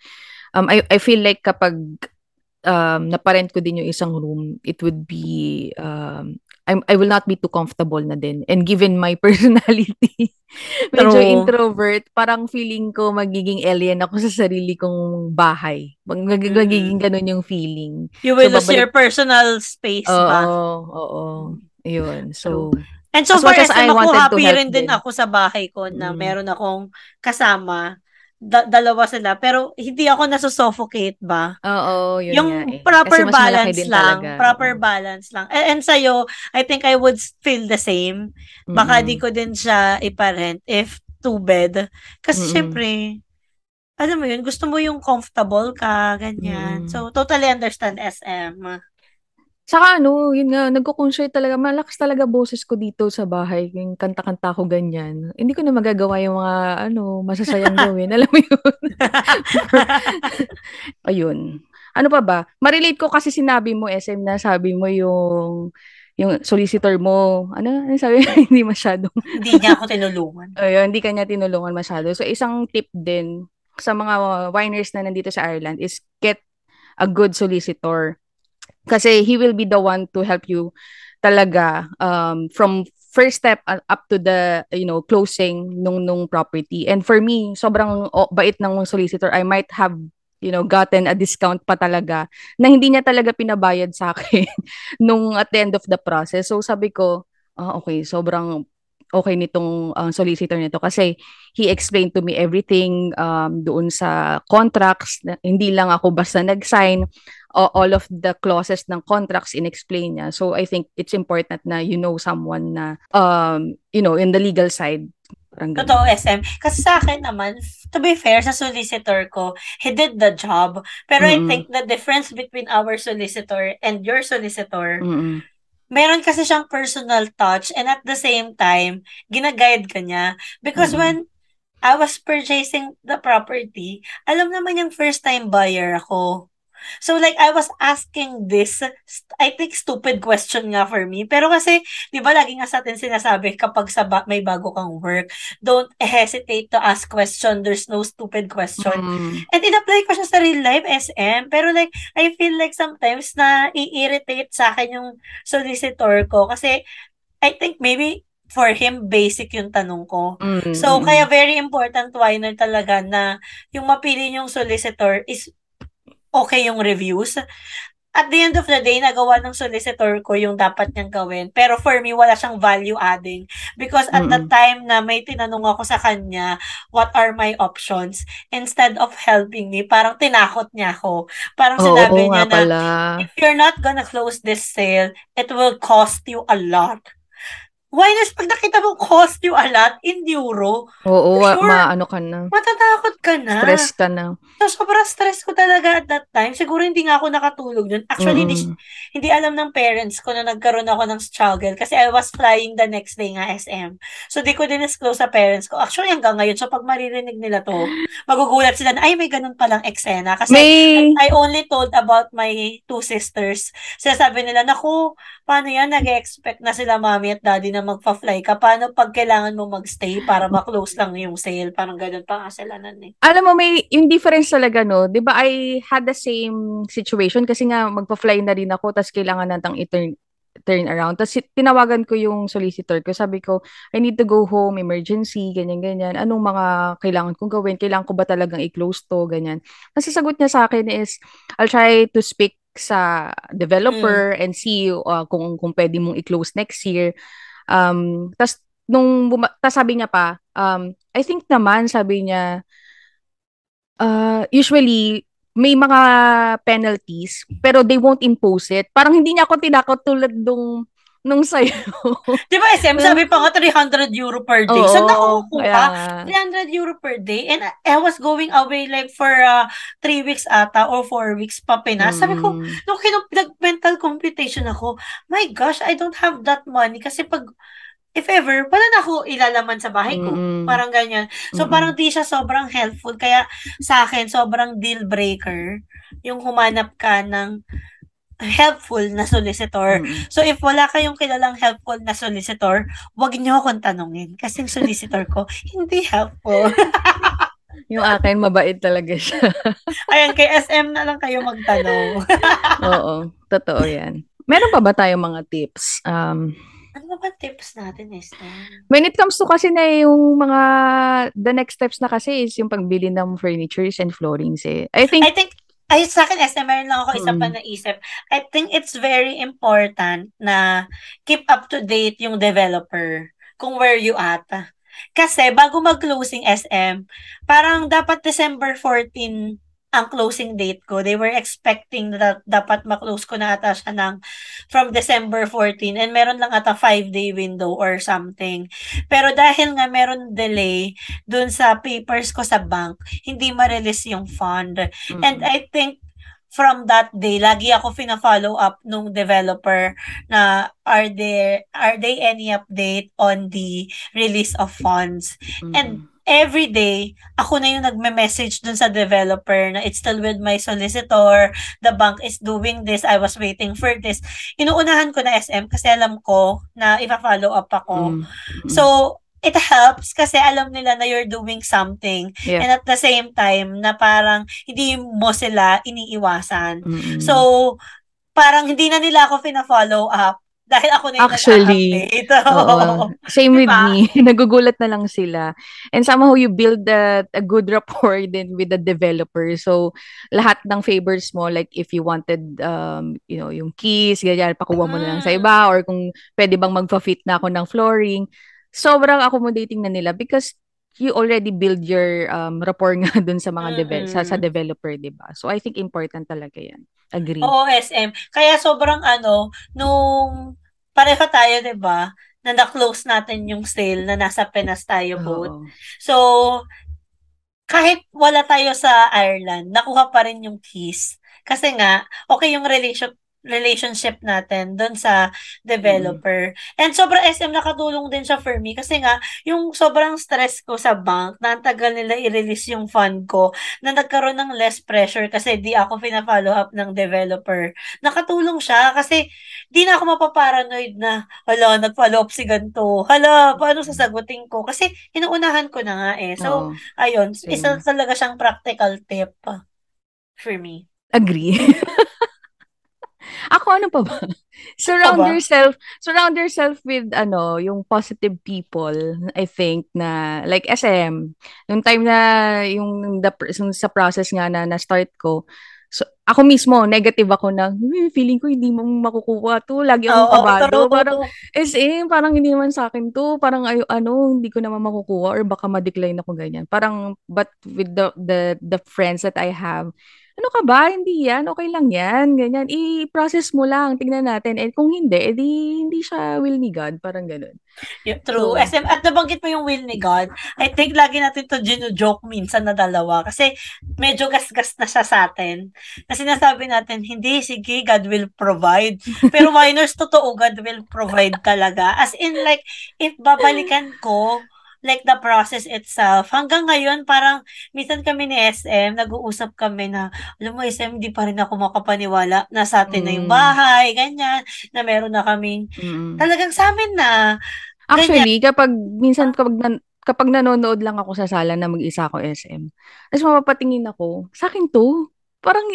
Um, I, I feel like kapag um, naparent ko din yung isang room, it would be, um, I'm, I will not be too comfortable na din. And given my (laughs) personality, medyo True. introvert, parang feeling ko magiging alien ako sa sarili kong bahay. Mag, Mm. magiging ganun yung feeling. you will So, lose babalik- your personal space Oo, ba? oo. Yun. So, And so As far as as I wanted to happy help rin din ako sa bahay ko na Mm. meron akong kasama. Da- dalawa sila. Pero hindi ako nasusuffocate ba? oo, yun yung nga eh. proper Kasi balance lang. talaga. Proper Oo. balance lang. And, and sa'yo, I think I would feel the same. Baka Mm-mm. di ko din siya iparent if two bed. Kasi Mm-mm. syempre, alam mo yun, gusto mo yung comfortable ka, ganyan. Mm. So, totally understand SM. Saka ano, yun nga, nagko-concert talaga. Malakas talaga boses ko dito sa bahay. Yung kanta-kanta ko ganyan. Hindi ko na magagawa yung mga, ano, masasayang (laughs) gawin. Alam mo yun? (laughs) Ayun. Ano pa ba? Marelate ko kasi sinabi mo, SM, na sabi mo yung yung solicitor mo, ano, ano sabi (laughs) hindi masyadong, hindi niya ako tinulungan. ayun, hindi kanya tinulungan masyado. So, isang tip din sa mga winers na nandito sa Ireland is get a good solicitor. Kasi he will be the one to help you talaga um, from first step up to the you know closing nung nung property. And for me, sobrang oh, bait ng solicitor. I might have you know gotten a discount pa talaga na hindi niya talaga pinabayad sa akin (laughs) nung at the end of the process. So sabi ko, ah, okay, sobrang okay nitong uh, solicitor nito kasi he explained to me everything um, doon sa contracts. Na, hindi lang ako basta nag-sign uh, all of the clauses ng contracts in-explain niya. So I think it's important na you know someone na um, you know in the legal side. Parang ganun. Totoo, SM. Kasi sa akin naman, to be fair, sa solicitor ko, he did the job. Pero I Mm-mm. think the difference between our solicitor and your solicitor, Mm-mm. Meron kasi siyang personal touch and at the same time, ginaguide ka niya. Because Mm-mm. when I was purchasing the property, alam naman yung first time buyer ako. So like I was asking this, I think stupid question nga for me. Pero kasi, di ba lagi nga sa atin sinasabi kapag sa ba- may bago kang work, don't hesitate to ask question. There's no stupid question. Mm. And in-apply ko siya sa real life SM. Pero like, I feel like sometimes na i-irritate sa akin yung solicitor ko. Kasi I think maybe for him, basic yung tanong ko. Mm, So, mm, kaya very important, Winer, talaga na yung mapili yung solicitor is okay yung reviews. At the end of the day, nagawa ng solicitor ko yung dapat niyang gawin. Pero for me, wala siyang value adding. Because at the Mm-mm. time na may tinanong ako sa kanya, what are my options? Instead of helping me, parang tinakot niya ako. Parang Oo, sinabi oo niya na, pala. if you're not gonna close this sale, it will cost you a lot. Why not pag nakita mo cost you a lot in euro, Oo, Sure. maano ka na. matatakot ka na. Stress ka na. So, sobrang stress ko talaga at that time. Siguro hindi nga ako nakatulog dun. Actually, hindi, Mm-mm. hindi alam ng parents ko na nagkaroon ako ng struggle kasi I was flying the next day nga SM. So, di ko din disclose sa parents ko. Actually, hanggang ngayon, so pag maririnig nila to, magugulat sila na, ay, may ganun palang eksena. Kasi May, I only told about my two sisters. Sinasabi nila, naku, paano yan? Nag-expect na sila mami at daddy na magpa-fly ka. Paano pag kailangan mo magstay para ma-close lang yung sale? Parang ganun pa nun eh. alam mo, may, yung difference talaga, no? Di ba, I had the same situation kasi nga, magpa-fly na rin ako, tapos kailangan natang i-turn turn around. Tapos tinawagan ko yung solicitor ko. Sabi ko, I need to go home, emergency, ganyan-ganyan. Anong mga kailangan kong gawin? Kailangan ko ba talagang i-close to? Ganyan. Ang sasagot niya sa akin is, I'll try to speak sa developer and see uh, kung kung pwede mong i-close next year. Um, tas nung buma- tas sabi niya pa, um, I think naman sabi niya uh, usually may mga penalties pero they won't impose it. Parang hindi niya ako tinakot tulad nung nung sa'yo. Di ba, SM, sabi pa nga 300 euro per day. Oo, Saan ako kukuha? kaya nga. 300 euro per day. And I was going away like for uh, three weeks ata or four weeks pa Pinas. Sabi ko, Mm, nung kinum- nag-mental computation ako, my gosh, I don't have that money. Kasi pag, if ever, wala na ako ilalaman sa bahay ko. mm, Parang ganyan. So, mm, parang di siya sobrang helpful. Kaya sa akin, sobrang deal breaker yung humanap ka ng helpful na solicitor. mm. So, if wala kayong kilalang helpful na solicitor, wag niyo akong tanungin. Kasi yung solicitor ko, (laughs) hindi helpful. (laughs) Yung akin, mabait talaga siya. (laughs) Ayan, kay SM na lang kayo magtanong. Oo, totoo yan. Meron pa ba tayong mga tips? Um, ano ba tips natin, SM? when it comes to kasi na yung mga, the next steps na kasi is yung pagbili ng furnitures and floorings eh. I think, I think, ay sa akin, SM, meron lang ako isa pa Mm. naisip. I think it's very important na keep up to date yung developer kung where you at. Kasi bago mag-closing SM, parang dapat December 14 ang closing date ko. They were expecting that dapat ma-close ko na ata siya ng from December 14 and meron lang ata 5-day window or something. Pero dahil nga meron delay dun sa papers ko sa bank, hindi ma-release yung fund. And mm, I think from that day, lagi ako fina-follow up nung developer na are there are they any update on the release of funds? And mm, every day, ako na yung nagme-message dun sa developer na it's still with my solicitor, the bank is doing this, I was waiting for this. Inuunahan ko na SM kasi alam ko na ipa-follow up ako. mm. So, it helps kasi alam nila na you're doing something Yeah. and at the same time na parang hindi mo sila iniiwasan. Mm-mm. So, parang hindi na nila ako fina-follow up dahil ako na yung Actually. (laughs) Oo. Same with Diba? me. (laughs) Nagugulat na lang sila. And somehow you build that a good rapport din with the developer. So, lahat ng favors mo, like if you wanted, um, you know, yung keys, ganyan, pakuha mo na lang sa Mm. iba, or kung pwede bang magpa-fit na ako ng flooring, sobrang accommodating na nila because you already build your um, rapport nga (laughs) dun sa mga devel- sa, sa Mm-mm. developer, di ba? So, I think important talaga yan. Agree. Oo, SM. Kaya sobrang ano, nung pareho tayo, 'di ba? Na na-close natin yung sale na nasa Pinas tayo both. Oo. So, kahit wala tayo sa Ireland, nakuha pa rin yung keys. Kasi nga, okay yung relation relationship natin doon sa developer. And sobrang SM nakatulong din siya for me kasi nga yung sobrang stress ko sa bank na ang tagal nila i-release yung fund ko na nagkaroon ng less pressure kasi di ako pina-follow up ng developer. Nakatulong siya kasi di na ako mapaparanoid na hala, nag-follow up si ganito. Hala, paano sasagutin ko? Kasi inuunahan ko na nga eh. So, Oo. ayun, Same. isa talaga siyang practical tip for me. Agree. (laughs) Ako ano pa ba? (laughs) Surround ba? yourself, surround yourself with ano, yung positive people, I think na like SM, nung time na yung the yung sa process nga na na-start ko, so ako mismo negative ako na "Hmm, feeling ko hindi mo makukuha to, lagi akong Oo, kabado, true. parang SM, parang hindi naman sa akin to, parang ay, ano, hindi ko naman makukuha or baka ma-decline ako ganyan. Parang but with the the the friends that I have ano ka ba? Hindi yan. Okay lang yan. Ganyan. I-process mo lang. Tingnan natin. And kung hindi, edi hindi siya will ni God. Parang ganun. Y- True. So, SM, at nabanggit mo yung will ni God. I think lagi natin to gino-joke minsan na dalawa. Kasi medyo gas-gas na siya sa atin. Na sinasabi natin, hindi, sige, God will provide. (laughs) Pero minors, totoo, God will provide talaga. As in, like, if babalikan ko, like the process itself. Hanggang ngayon, parang minsan kami ni SM, nag-uusap kami na, alam mo, SM, hindi pa rin ako makapaniwala na sa atin na yung mm, bahay, ganyan, na meron na kaming, mm. talagang sa amin na, ganyan. Actually, kapag minsan kapag nan, kapag nanonood lang ako sa sala na mag-isa ako SM, tapos mapapatingin ako, sa akin to. Parang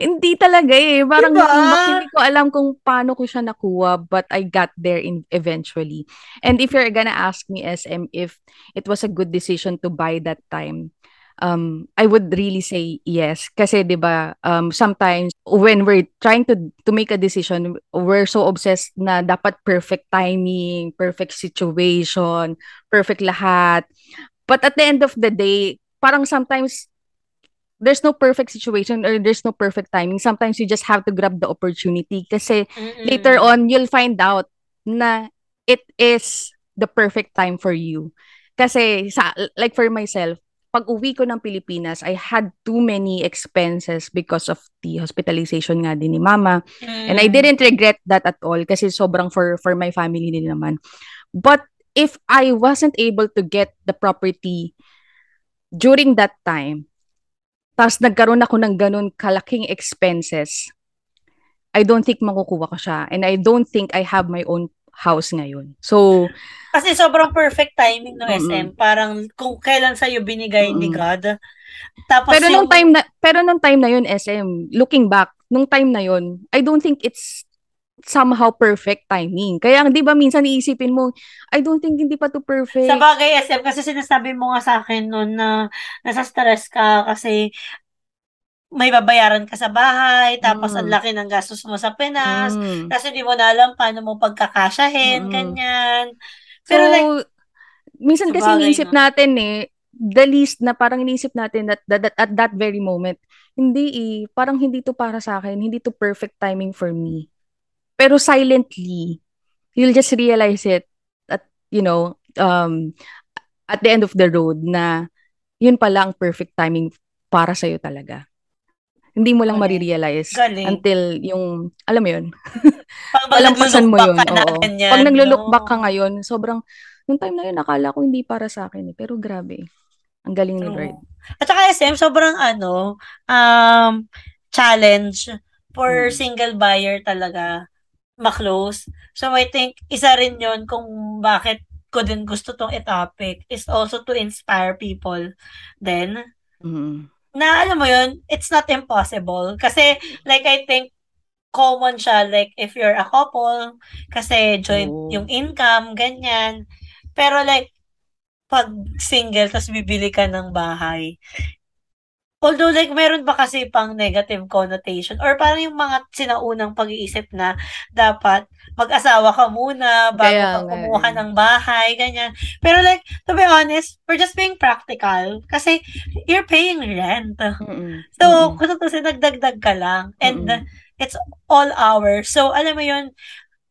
hindi talaga eh. Parang Diba? hindi ko alam kung paano ko siya nakuha, but I got there in eventually. And if you're gonna ask me SM if it was a good decision to buy that time, um, I would really say yes. Kasi 'di ba, um, sometimes when we're trying to to make a decision, we're so obsessed na dapat perfect timing, perfect situation, perfect lahat. But at the end of the day, parang sometimes there's no perfect situation or there's no perfect timing. Sometimes you just have to grab the opportunity kasi later Mm-mm. on you'll find out na it is the perfect time for you. Kasi sa like for myself, pag uwi ko ng Pilipinas, I had too many expenses because of the hospitalization nga din ni mama. Mm. And I mm. didn't regret that at all kasi sobrang for for my family din naman. But if I wasn't able to get the property during that time, tapos nagkaroon ako ng ganun kalaking expenses, I don't think makukuha ko siya. And I don't think I have my own house ngayon. So, kasi sobrang perfect timing ng SM. Mm-mm. Parang kung kailan sa iyo binigay Mm-mm. ni God. Tapos pero yung... nung time na pero nung time na yun SM, looking back, nung time na yun, I don't think it's somehow perfect timing. Kaya 'di ba minsan iisipin mo, I don't think hindi pa to perfect. Sa bagay SM kasi sinasabi mo nga sa akin noon na nasa stress ka kasi may babayaran ka sa bahay, tapos mm. ang laki ng gastos mo sa Pinas, mm. kasi di mo na alam paano mo pagkakasyahin, mm. ganyan. Pero so, like, minsan kasi iniisip no? natin eh, the least na parang iniisip natin that, that, that at that very moment, hindi eh, parang hindi to para sa akin, hindi to perfect timing for me. Pero silently, you'll just realize it at, you know, um, at the end of the road na yun pala ang perfect timing para sa'yo talaga. Hindi mo lang marirealize Galing. until yung, alam mo yun, (laughs) palampasan mo yun. Oo. Ganyan, Pag naglo-look no? back ka ngayon, sobrang, nung time na yun, akala ko hindi para sa akin eh. Pero grabe. Ang galing ni Lord. At saka SM, sobrang ano, um, challenge for hmm. single buyer talaga ma-close. So I think isa rin yon kung bakit ko din gusto tong topic is also to inspire people then mm-hmm na alam mo yun, it's not impossible. Kasi, like, I think, common siya, like, if you're a couple, kasi joint oh. yung income, ganyan. Pero, like, pag single, tapos bibili ka ng bahay, Although like meron ba kasi pang negative connotation or parang yung mga sinaunang pag-iisip na dapat mag-asawa ka muna bago Kaya, ka kumuha ng bahay, ganyan. Pero like, to be honest, we're just being practical kasi you're paying rent. Mm-mm. So, Mm-mm. kung kasi nagdagdag ka lang and Mm-mm. it's all hours. So, alam mo yun,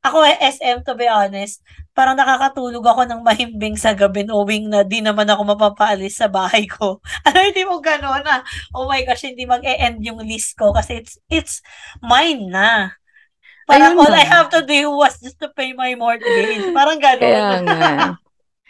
ako SM to be honest, parang nakakatulog ako ng mahimbing sa gabi knowing na di naman ako mapapaalis sa bahay ko. (laughs) ano, hindi mo gano'n na, oh my gosh, hindi mag-e-end yung list ko kasi it's, it's mine na. Parang Ayun all ba? I have to do was just to pay my mortgage. Parang gano'n. Kaya nga.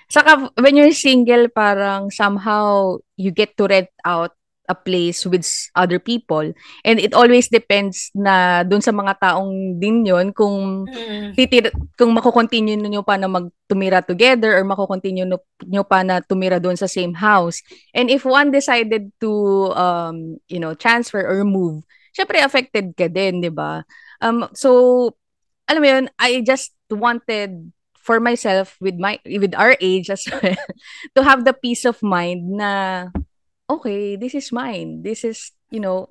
Saka, when you're single, parang somehow you get to rent out a place with other people. And it always depends na dun sa mga taong din yon kung mm. titir kung mako-continue niyo pa na magtumira together or mako-continue niyo pa na tumira doon sa same house. And if one decided to um you know, transfer or move, syempre affected ka din, 'di ba? Um so alam mo yun, I just wanted for myself with my with our age as (laughs) well to have the peace of mind na okay, this is mine. This is, you know,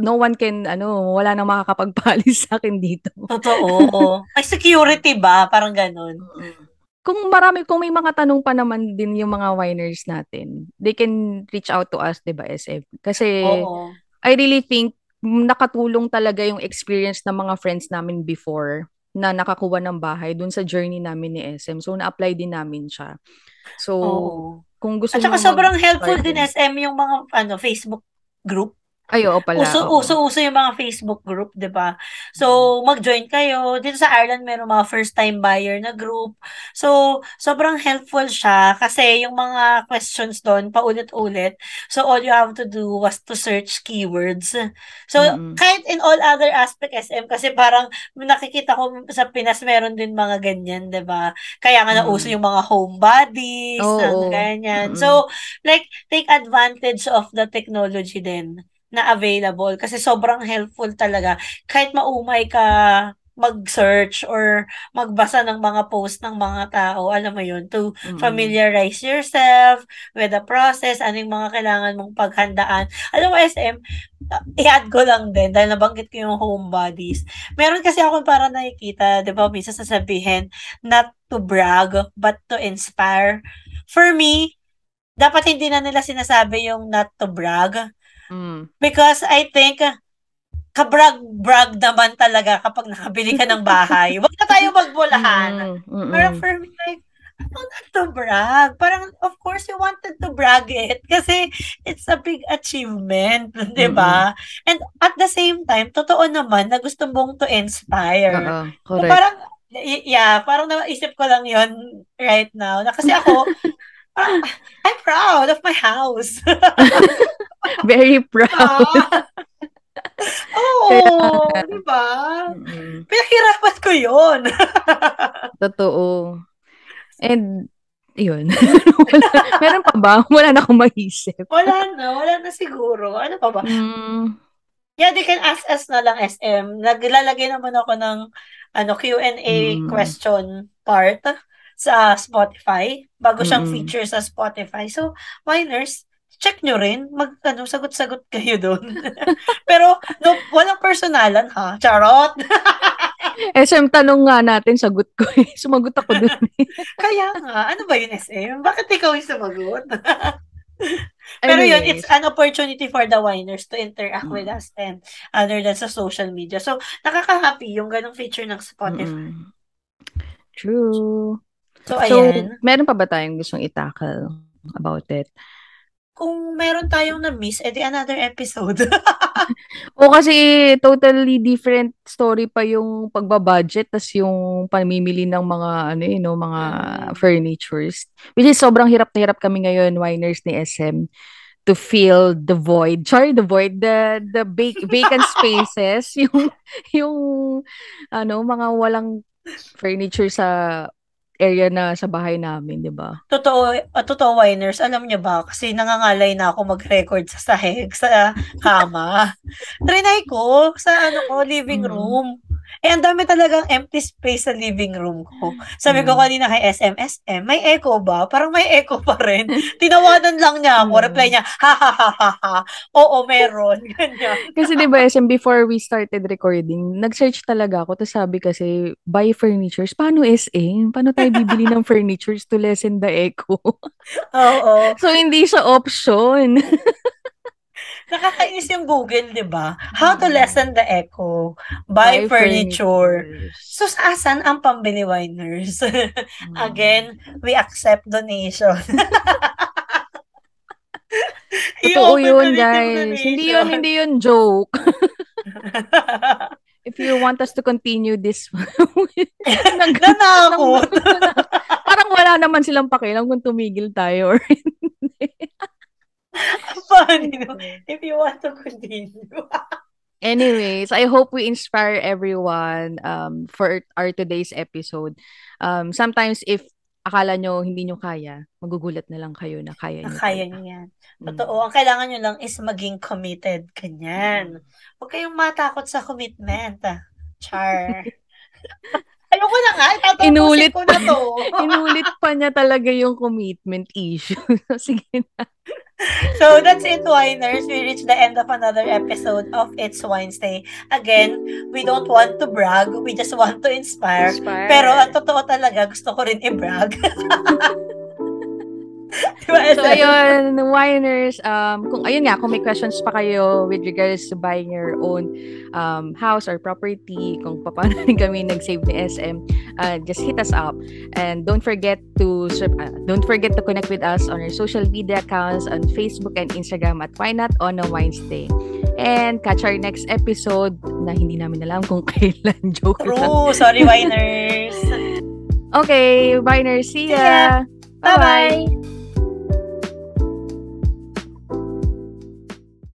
no one can, ano, wala nang makakapagpalis (laughs) sa akin dito. Totoo. May security ba? Parang ganun. Kung marami, kung may mga tanong pa naman din yung mga winers natin, they can reach out to us, di ba, SF? Kasi, Oo. I really think, nakatulong talaga yung experience ng mga friends namin before na nakakuha ng bahay dun sa journey namin ni SM. So, na-apply din namin siya. So, Oo. Kung gusto At saka sobrang helpful din SM yung mga ano Facebook group ay, oo pala. Uso, oo. uso, uso yung mga Facebook group, di ba? So, mag-join kayo. Dito sa Ireland, meron mga first-time buyer na group. So, sobrang helpful siya kasi yung mga questions doon, paulit-ulit. So, all you have to do was to search keywords. So, mm-hmm. kahit in all other aspect SM, kasi parang nakikita ko sa Pinas, meron din mga ganyan, di ba? Kaya nga mm-hmm. nauso yung mga homebodies, oh, ganyan. Mm-hmm. So, like, take advantage of the technology din na available kasi sobrang helpful talaga. Kahit maumay ka mag-search or magbasa ng mga post ng mga tao, alam mo yun, to mm-hmm. familiarize yourself with the process, ano yung mga kailangan mong paghandaan. Alam mo, SM, i-add ko lang din, dahil nabanggit ko yung homebodies. Meron kasi ako para nakikita, di ba, minsan sasabihin, not to brag, but to inspire. For me, dapat hindi na nila sinasabi yung not to brag, Mm. Because I think kabrag-brag naman talaga kapag nakabili ka ng bahay. (laughs) Huwag na tayo magbulahan. Mm-mm. Parang for me, like, ano na to brag? Parang, of course, you wanted to brag it (laughs) kasi it's a big achievement, (laughs) di ba? And at the same time, totoo naman na gusto mong to inspire. Oo, So, parang, yeah, parang naisip ko lang yon right now. Na kasi ako, parang, I'm proud of my house. (laughs) Very proud. Ah. Oo, di ba? Mm-mm. Pinaghirapan ko yun. (laughs) Totoo. And, yun. (laughs) Wala, meron pa ba? Wala na akong maisip. wala na, wala na siguro. Ano pa ba? Mm, Yeah, they can ask us na lang SM. Naglalagay naman ako ng ano Q&A Mm. question part sa Spotify bago siyang Mm-mm. feature sa Spotify. So, minors, check nyo rin. Mag, ano, sagot-sagot (laughs) kayo doon. (laughs) Pero, no, walang personalan ha. Charot. (laughs) SM, tanong nga natin, sagot ko eh. Sumagot ako dun eh. Kaya nga, ano ba yun SM? Bakit ikaw yung sumagot? Pero yun, it's an opportunity for the winers to interact with us and other than sa social media. So, nakaka-happy yung ganong feature ng Spotify. Mm-mm. True. So, So, ayan. meron pa ba tayong gustong itakal about it? Kung meron tayong na-miss, edi another episode. (laughs) O kasi totally different story pa yung pagbabudget tas yung pamimili ng mga ano eh, no, mga Mm. furnitures. Which is sobrang hirap na hirap kami ngayon, winers ni SM, to fill the void. Sorry, the void, the the vac- vacant (laughs) spaces, yung yung ano, mga walang furniture sa area na sa bahay namin, 'di ba? totoo, uh, totoo, winers, alam niyo ba? Kasi nangangalay na ako mag-record sa sahig, sa kama. (laughs) Trinay ko sa ano ko, living Mm. room. Eh, ang dami talagang empty space sa living room ko. Sabi ko Mm. kanina kay SM, SM, may echo ba? Parang may echo pa rin. (laughs) Tinawanan lang niya ako. Mm. Reply niya, ha ha ha ha ha. Oo, meron. (laughs) Ganyan. Kasi 'di ba SM before we started recording, nag-search talaga ako tapos sabi kasi buy furnitures. Paano SM? Paano tayo bibili ng (laughs) furnitures to lessen the echo? Oo. so hindi siya option. Nakakainis yung Google, di ba? How to lessen the echo. Buy, furniture. furnitures. So, saan ang pambili winers? (laughs) Mm. Again, we accept donation. (laughs) Totoo yun, guys. Hindi yun, hindi yun joke. (laughs) If you want us to continue this, Nanakot. parang wala naman silang pakialam kung tumigil tayo or (laughs) Funny, no? If you want to continue. (laughs) Anyways, I hope we inspire everyone um, for our today's episode. Um, sometimes if akala nyo hindi nyo kaya, magugulat na lang kayo na kaya nyo. kaya niyo yan. Mm. Totoo. Ang kailangan nyo lang is maging committed. Ganyan. Huwag kayong matakot sa commitment. ah. Char. (laughs) Ayoko na nga. Inulit ko na to. Inulit pa niya talaga yung commitment issue. Sige na. (laughs) So that's it, Winers. We reached the end of another episode of It's Wednesday. Again, we don't want to brag. We just want to inspire. Inspire. Pero ang totoo talaga, gusto ko rin i-brag. (laughs) diba, So, ayun, winers, um, kung, ayun nga, kung may questions pa kayo with regards to buying your own um, house or property, kung paano (laughs) rin kami nag-save ni SM, uh, just hit us up. And don't forget to, uh, don't forget to connect with us on our social media accounts on Facebook and Instagram at Why Not on a Wednesday. And catch our next episode na hindi namin alam kung (laughs) kailan. Joke lang. True. Sorry, (laughs) Winers. Okay, winers, see See ya. ya! Bye-bye! Bye-bye.